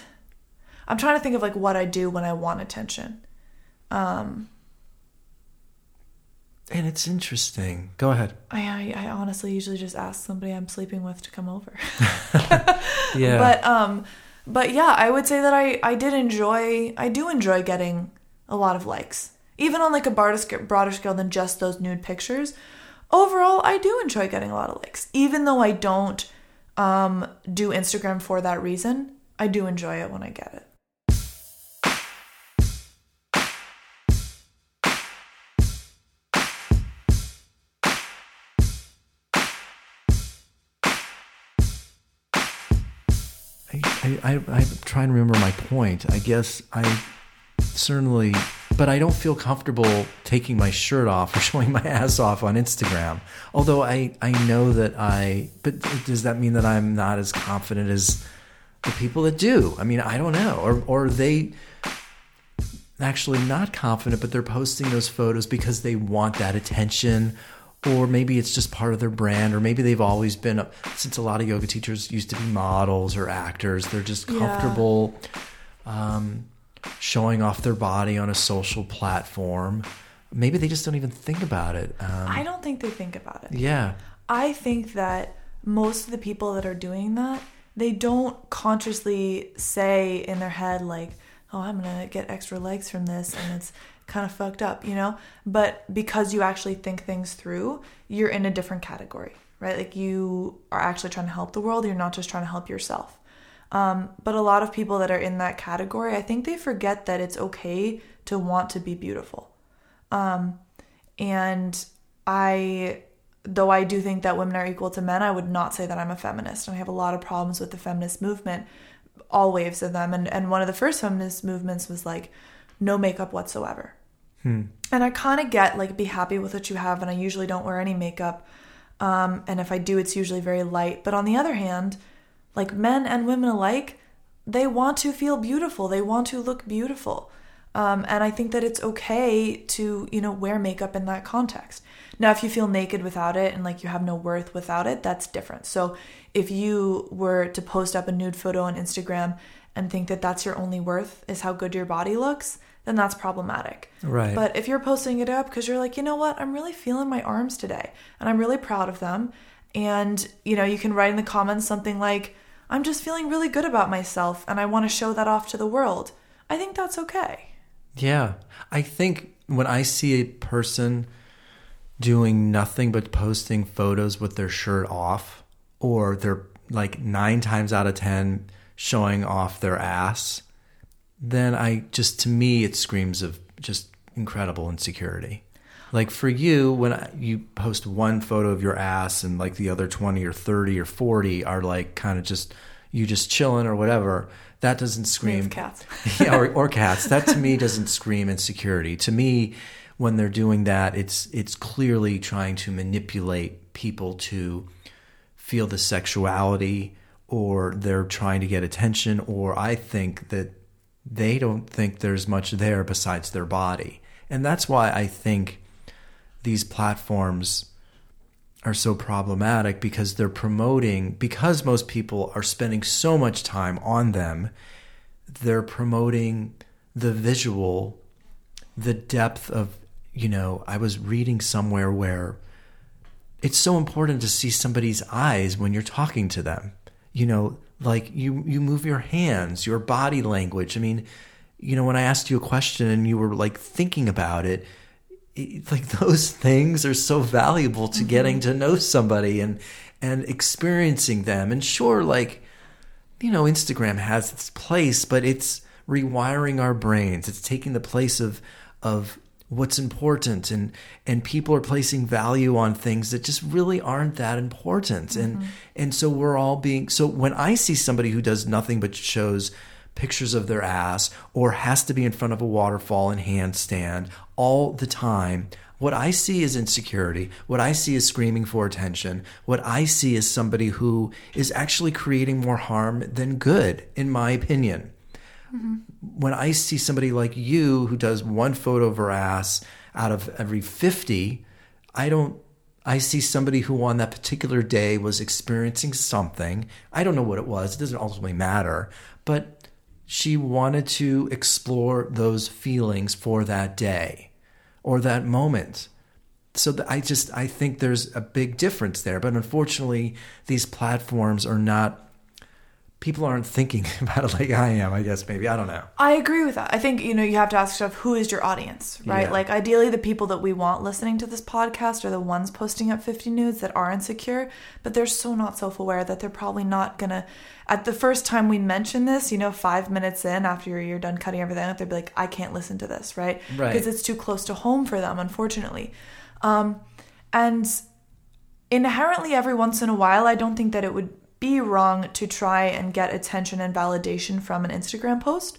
I'm trying to think of like what I do when I want attention. Um, And it's interesting. Go ahead. I, I, I honestly usually just ask somebody I'm sleeping with to come over. Yeah. But um, but yeah, I would say that I I did enjoy I do enjoy getting a lot of likes, even on like a broader broader scale than just those nude pictures. Overall, I do enjoy getting a lot of likes, even though I don't um do Instagram for that reason. I do enjoy it when I get it. I, I, I, I'm trying to remember my point. I guess I certainly, but I don't feel comfortable taking my shirt off or showing my ass off on Instagram. Although I, I know that I, but does that mean that I'm not as confident as the people that do? I mean, I don't know. Or, or are they actually not confident, but they're posting those photos because they want that attention. Or maybe it's just part of their brand, or maybe they've always been, since a lot of yoga teachers used to be models or actors, they're just Yeah. comfortable um, showing off their body on a social platform. Maybe they just don't even think about it. Um, I don't think they think about it. yeah. I think that most of the people that are doing that, they don't consciously say in their head like, "Oh, I'm going to get extra likes from this," and it's kind of fucked up, you know? But because you actually think things through, you're in a different category, right? Like you are actually trying to help the world, you're not just trying to help yourself. Um, but a lot of people that are in that category, I think they forget that it's okay to want to be beautiful. Um, and I, though I do think that women are equal to men, I would not say that I'm a feminist. And I have a lot of problems with the feminist movement, all waves of them. And, and one of the first feminist movements was like, no makeup whatsoever. And I kind of get like, be happy with what you have. And I usually don't wear any makeup. Um, and if I do, it's usually very light. But on the other hand, like men and women alike, they want to feel beautiful. They want to look beautiful. Um, and I think that it's okay to, you know, wear makeup in that context. Now, if you feel naked without it and like you have no worth without it, that's different. So if you were to post up a nude photo on Instagram and think that that's your only worth is how good your body looks, then that's problematic. Right. But if you're posting it up because you're like, you know what, I'm really feeling my arms today and I'm really proud of them. And, you know, you can write in the comments something like, I'm just feeling really good about myself and I want to show that off to the world. I think that's okay. Yeah. I think when I see a person doing nothing but posting photos with their shirt off, or they're like nine times out of 10 showing off their ass, then I just, to me, it screams of just incredible insecurity. Like for you, when I, you post one photo of your ass and like the other 20 or 30 or 40 are like kind of just, you just chilling or whatever, that doesn't scream cats. yeah, or, or cats. That to me doesn't scream insecurity. To me, when they're doing that, it's it's clearly trying to manipulate people to feel the sexuality, or they're trying to get attention, or I think that they don't think there's much there besides their body, and that's why I think these platforms are so problematic because they're promoting because most people are spending so much time on them they're promoting the visual the depth of you know i was reading somewhere where it's so important to see somebody's eyes when you're talking to them. You know like you you move your hands your body language. I mean you know, when I asked you a question and you were like thinking about it, like those things are so valuable to mm-hmm. getting to know somebody and and experiencing them. And sure, like you know, Instagram has its place, but it's rewiring our brains. It's taking the place of of what's important and and people are placing value on things that just really aren't that important. And mm-hmm. and so we're all being so when I see somebody who does nothing but shows pictures of their ass or has to be in front of a waterfall and handstand all the time. What I see is insecurity. What I see is screaming for attention. What I see is somebody who is actually creating more harm than good, in my opinion. Mm-hmm. When I see somebody like you who does one photo of her ass out of every 50, I don't I see somebody who on that particular day was experiencing something. I don't know what it was. It doesn't ultimately matter, but she wanted to explore those feelings for that day or that moment. So I just I think there's a big difference there, but unfortunately these platforms are not people aren't thinking about it like I am, I guess maybe. I don't know. I agree with that. I think, you know, you have to ask yourself who is your audience, right? Yeah. Like, ideally, the people that we want listening to this podcast are the ones posting up 50 nudes that are insecure, but they're so not self aware that they're probably not gonna, at the first time we mention this, you know, five minutes in after you're, you're done cutting everything out, they'll be like, I can't listen to this, right? Right. Because it's too close to home for them, unfortunately. Um, and inherently every once in a while i don't think that it would be wrong to try and get attention and validation from an instagram post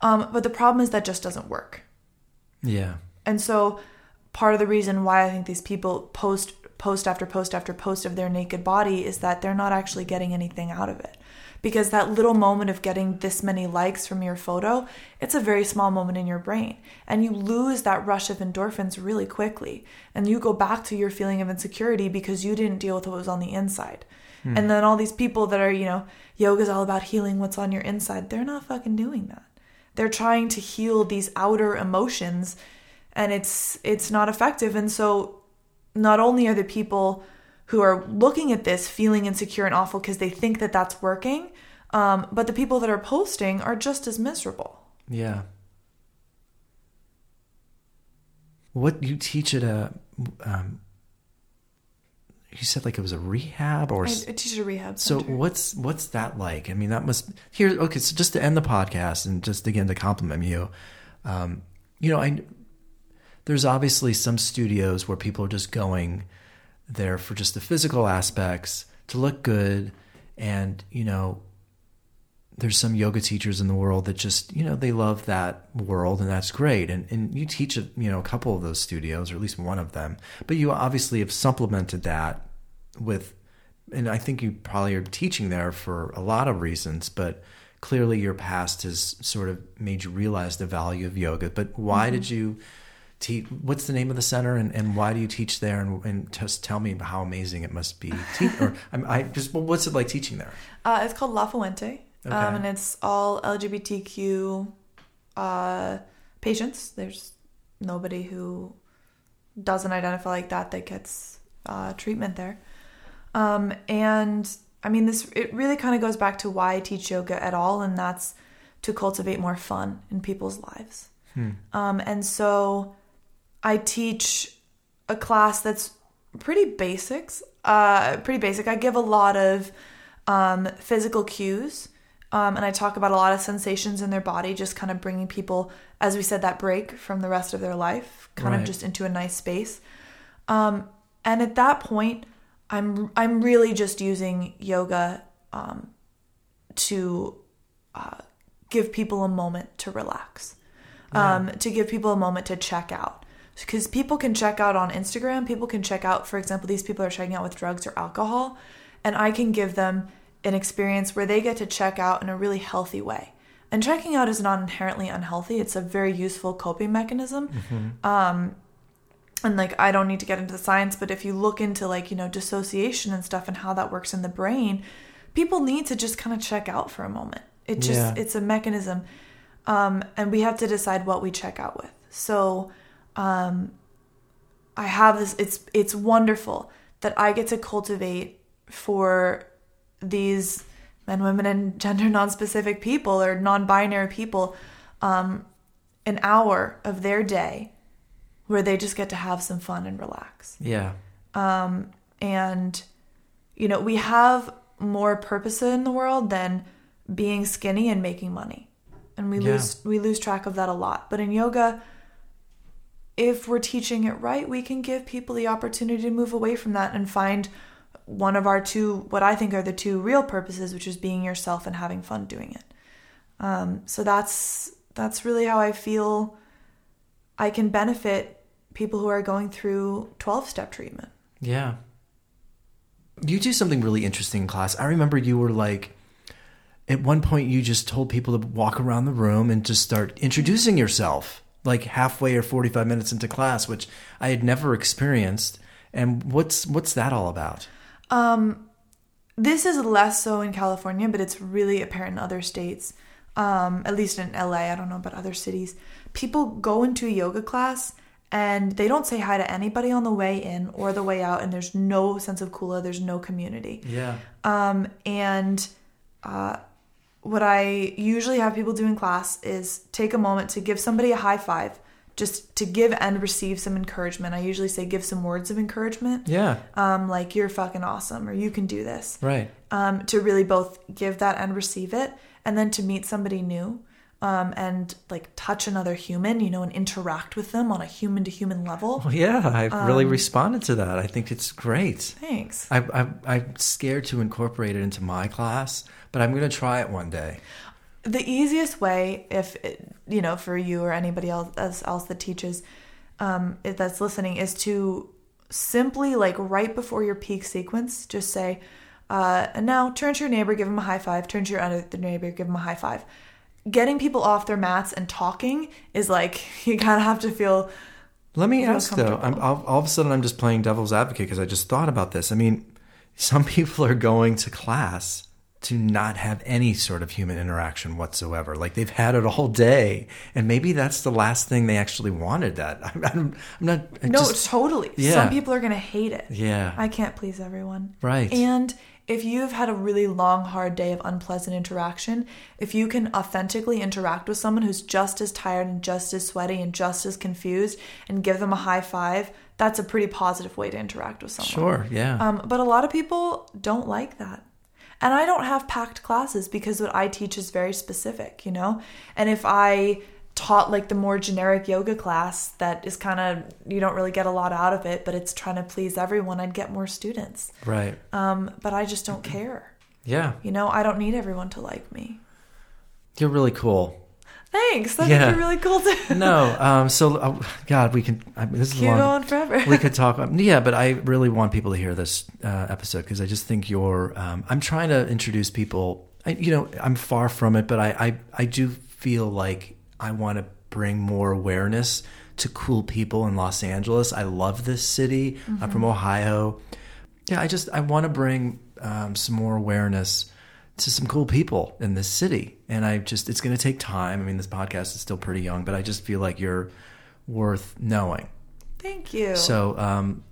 um, but the problem is that just doesn't work. Yeah. and so part of the reason why i think these people post post after post after post of their naked body is that they're not actually getting anything out of it. Because that little moment of getting this many likes from your photo it's a very small moment in your brain. And you lose that rush of endorphins really quickly. And you go back to your feeling of insecurity because you didn't deal with what was on the inside and then all these people that are you know yoga's all about healing what's on your inside they're not fucking doing that. They're trying to heal these outer emotions and it's it's not effective. And so not only are the people who are looking at this feeling insecure and awful because they think that that's working um, but the people that are posting are just as miserable. Yeah. What you teach at a, um, you said like it was a rehab or I, s- I teach at a rehab so center. what's what's that like? I mean, that must here. Okay, so just to end the podcast and just again to compliment you, um, you know, I there's obviously some studios where people are just going there for just the physical aspects to look good, and you know, there's some yoga teachers in the world that just you know they love that world and that's great. And and you teach at you know a couple of those studios or at least one of them but you obviously have supplemented that with and I think you probably are teaching there for a lot of reasons but clearly your past has sort of made you realize the value of yoga. But why did you teach what's the name of the center and, and why do you teach there? And, and just tell me how amazing it must be te- or I'm, I just well, what's it like teaching there? Uh, it's called La Fuente, Okay. um, and it's all LGBTQ uh, patients. There's nobody who doesn't identify like that that gets uh, treatment there. Um, and I mean, this it really kind of goes back to why I teach yoga at all, and that's to cultivate more fun in people's lives. Um, and so I teach a class that's pretty basics, uh, pretty basic. I give a lot of um, physical cues, um, and I talk about a lot of sensations in their body, just kind of bringing people, as we said, that break from the rest of their life, kind Right. of just into a nice space. Um, and at that point, I'm I'm really just using yoga um, to uh, give people a moment to relax, um, to give people a moment to check out. Because people can check out on Instagram, people can check out, for example, these people are checking out with drugs or alcohol, and I can give them an experience where they get to check out in a really healthy way. And checking out is not inherently unhealthy, it's a very useful coping mechanism and like I don't need to get into the science, but if you look into like, you know, dissociation and stuff and how that works in the brain, people need to just kind of check out for a moment. It just Yeah. it's a mechanism. Um and we have to decide what we check out with. So um I have this it's it's wonderful that I get to cultivate for these men, women and gender non-specific people or non-binary people um, an hour of their day where they just get to have some fun and relax. Yeah. Um, and, you know, we have more purpose in the world than being skinny and making money. And we Yeah. lose we lose track of that a lot. But in yoga, if we're teaching it right, we can give people the opportunity to move away from that and find one of our two what I think are the two real purposes, which is being yourself and having fun doing it. Um, so that's that's really how I feel I can benefit people who are going through 12 step treatment. Yeah. You do something really interesting in class. I remember you were like, at one point, you just told people to walk around the room and just start introducing yourself, like halfway or 45 minutes into class, which I had never experienced. And what's what's that all about? Um, this is less so in California, but it's really apparent in other states. Um, at least in LA, I don't know about other cities. People go into a yoga class and they don't say hi to anybody on the way in or the way out, and there's no sense of kula, there's no community. Yeah. Um, and uh, what I usually have people do in class is take a moment to give somebody a high five, just to give and receive some encouragement. I usually say give some words of encouragement, Yeah. um, like you're fucking awesome or you can do this, Right. um, to really both give that and receive it, and then to meet somebody new. Um, and like touch another human, you know, and interact with them on a human to human level. Well, yeah, I Um, really responded to that. I think it's great. Thanks. I, I, I'm scared to incorporate it into my class, but I'm going to try it one day. The easiest way if it, you know for you or anybody else else that teaches um, that's listening is to simply like right before your peak sequence just say uh, and now turn to your neighbor give them a high five turn to your other neighbor give them a high five getting people off their mats and talking is like you kind of have to feel Let me ask though. I'm, all, all of a sudden, I'm just playing devil's advocate because I just thought about this. I mean, some people are going to class to not have any sort of human interaction whatsoever. Like they've had it all day, and maybe that's the last thing they actually wanted. That I'm, I'm, I'm not. I no just- totally Yeah. some people are gonna hate it yeah. i can't please everyone right. And if you've had a really long, hard day of unpleasant interaction, if you can authentically interact with someone who's just as tired and just as sweaty and just as confused and give them a high five, that's a pretty positive way to interact with someone. sure. Yeah. Um, but a lot of people don't like that. And I don't have packed classes because what I teach is very specific, you know? And if I taught like the more generic yoga class that is kind of, you don't really get a lot out of it, but it's trying to please everyone, I'd get more students. right. Um, but I just don't care. Yeah. You know, I don't need everyone to like me. You're really cool. Thanks. That'd Yeah. be really cool too. No. Um. So, uh, God, we can. I mean, this is long. going forever. we could talk. um, Yeah, but I really want people to hear this uh, episode because I just think you're. Um, I'm trying to introduce people. I, you know, I'm far from it, but I, I, I do feel like I want to bring more awareness to cool people in Los Angeles. I love this city. I'm from Ohio. Yeah, I just I want to bring um, some more awareness to some cool people in this city, and I just it's going to take time. I mean, this podcast is still pretty young, but I just feel like you're worth knowing. Thank you. So um,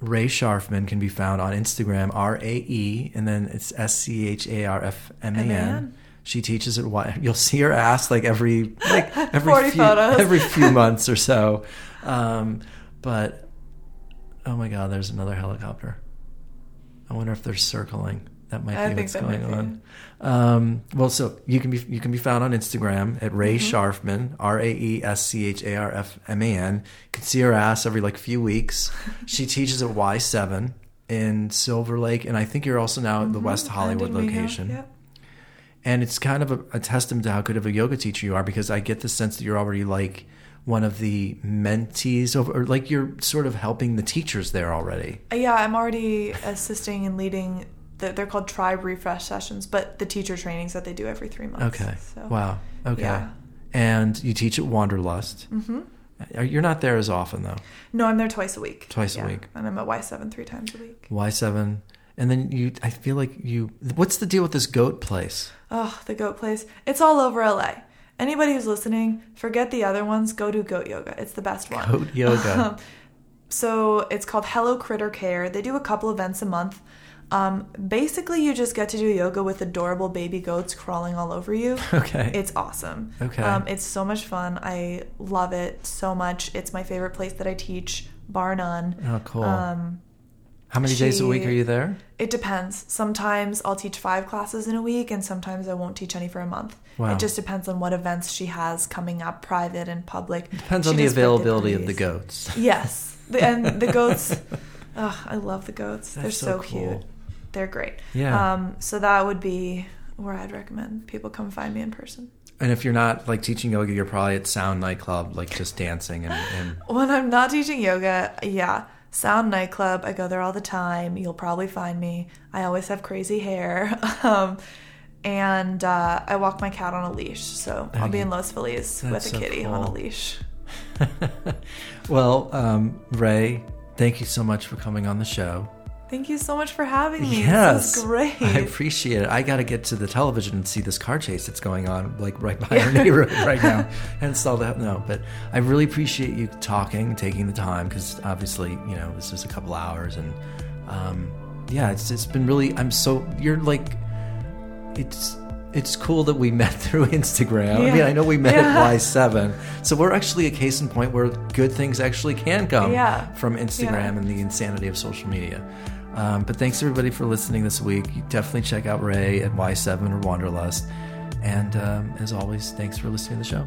Rae Scharfman can be found on Instagram, R A E, and then it's S C H A R F M A N. She teaches at Y. You'll see her ass like every like every 40 few, photos. every few months or so. Um, but oh my God, there's another helicopter. I wonder if they're circling. That might I be what's going on. Um, well, so you can be you can be found on Instagram at Rae Mm-hmm. Scharfman, R A E S C H A R F M A N. You can see her ass every like few weeks. she teaches at Y seven in Silver Lake, and I think you're also now at the West. Hollywood And in Weehawken, location. And it's kind of a, a testament to how good of a yoga teacher you are because I get the sense that you're already like one of the mentees, over, or like you're sort of helping the teachers there already. Yeah, I'm already assisting and leading. The, they're called tribe refresh sessions, but the teacher trainings that they do every three months. Okay. So, Wow. Okay. Yeah. And you teach at Wanderlust. Mm-hmm. You're not there as often though. No, I'm there twice a week. Twice a week. and I'm at Y7 three times a week. Y seven, and then you. I feel like you. What's the deal with this goat place? Oh, the goat place. It's all over LA. Anybody who's listening, forget the other ones. Go do goat yoga. It's the best one. Goat yoga. so it's called Hello Critter Care. They do a couple events a month. Um, basically, you just get to do yoga with adorable baby goats crawling all over you. Okay. It's awesome. Okay. Um, it's so much fun. I love it so much. It's my favorite place that I teach, bar none. oh, cool. Um, How many days a week are you there? it depends. Sometimes I'll teach five classes in a week, and sometimes I won't teach any for a month. Wow. It just depends on what events she has coming up, private and public. It Depends She on the availability of the goats. Yes, the, and the goats. oh, I love the goats. They're That's so, so cute. Cool. They're great. Yeah. Um, so that would be where I'd recommend people come find me in person. And if you're not like teaching yoga, you're probably at Sound Nightclub, like just dancing and, and When I'm not teaching yoga, yeah, Sound Nightclub. I go there all the time. You'll probably find me. I always have crazy hair. Um, and uh, I walk my cat on a leash. So I'll be in Los Feliz with a so kitty on a leash. well, um, Rae, thank you so much for coming on the show. Thank you so much for having me. Yes, This is great. I appreciate it. I got to get to the television and see this car chase that's going on, like right by our neighborhood right now. And saw that. No, but I really appreciate you talking, taking the time, because obviously, you know, this is a couple hours, and um, yeah, it's it's been really. I'm so you're like, it's. It's cool that we met through Instagram. I mean, I know we met Yeah. at Y7. So we're actually a case in point where good things actually can come Yeah. from Instagram Yeah. and the insanity of social media. Um, but thanks everybody for listening this week. You definitely check out Rae at Y7 or Wanderlust. And um, as always, thanks for listening to the show.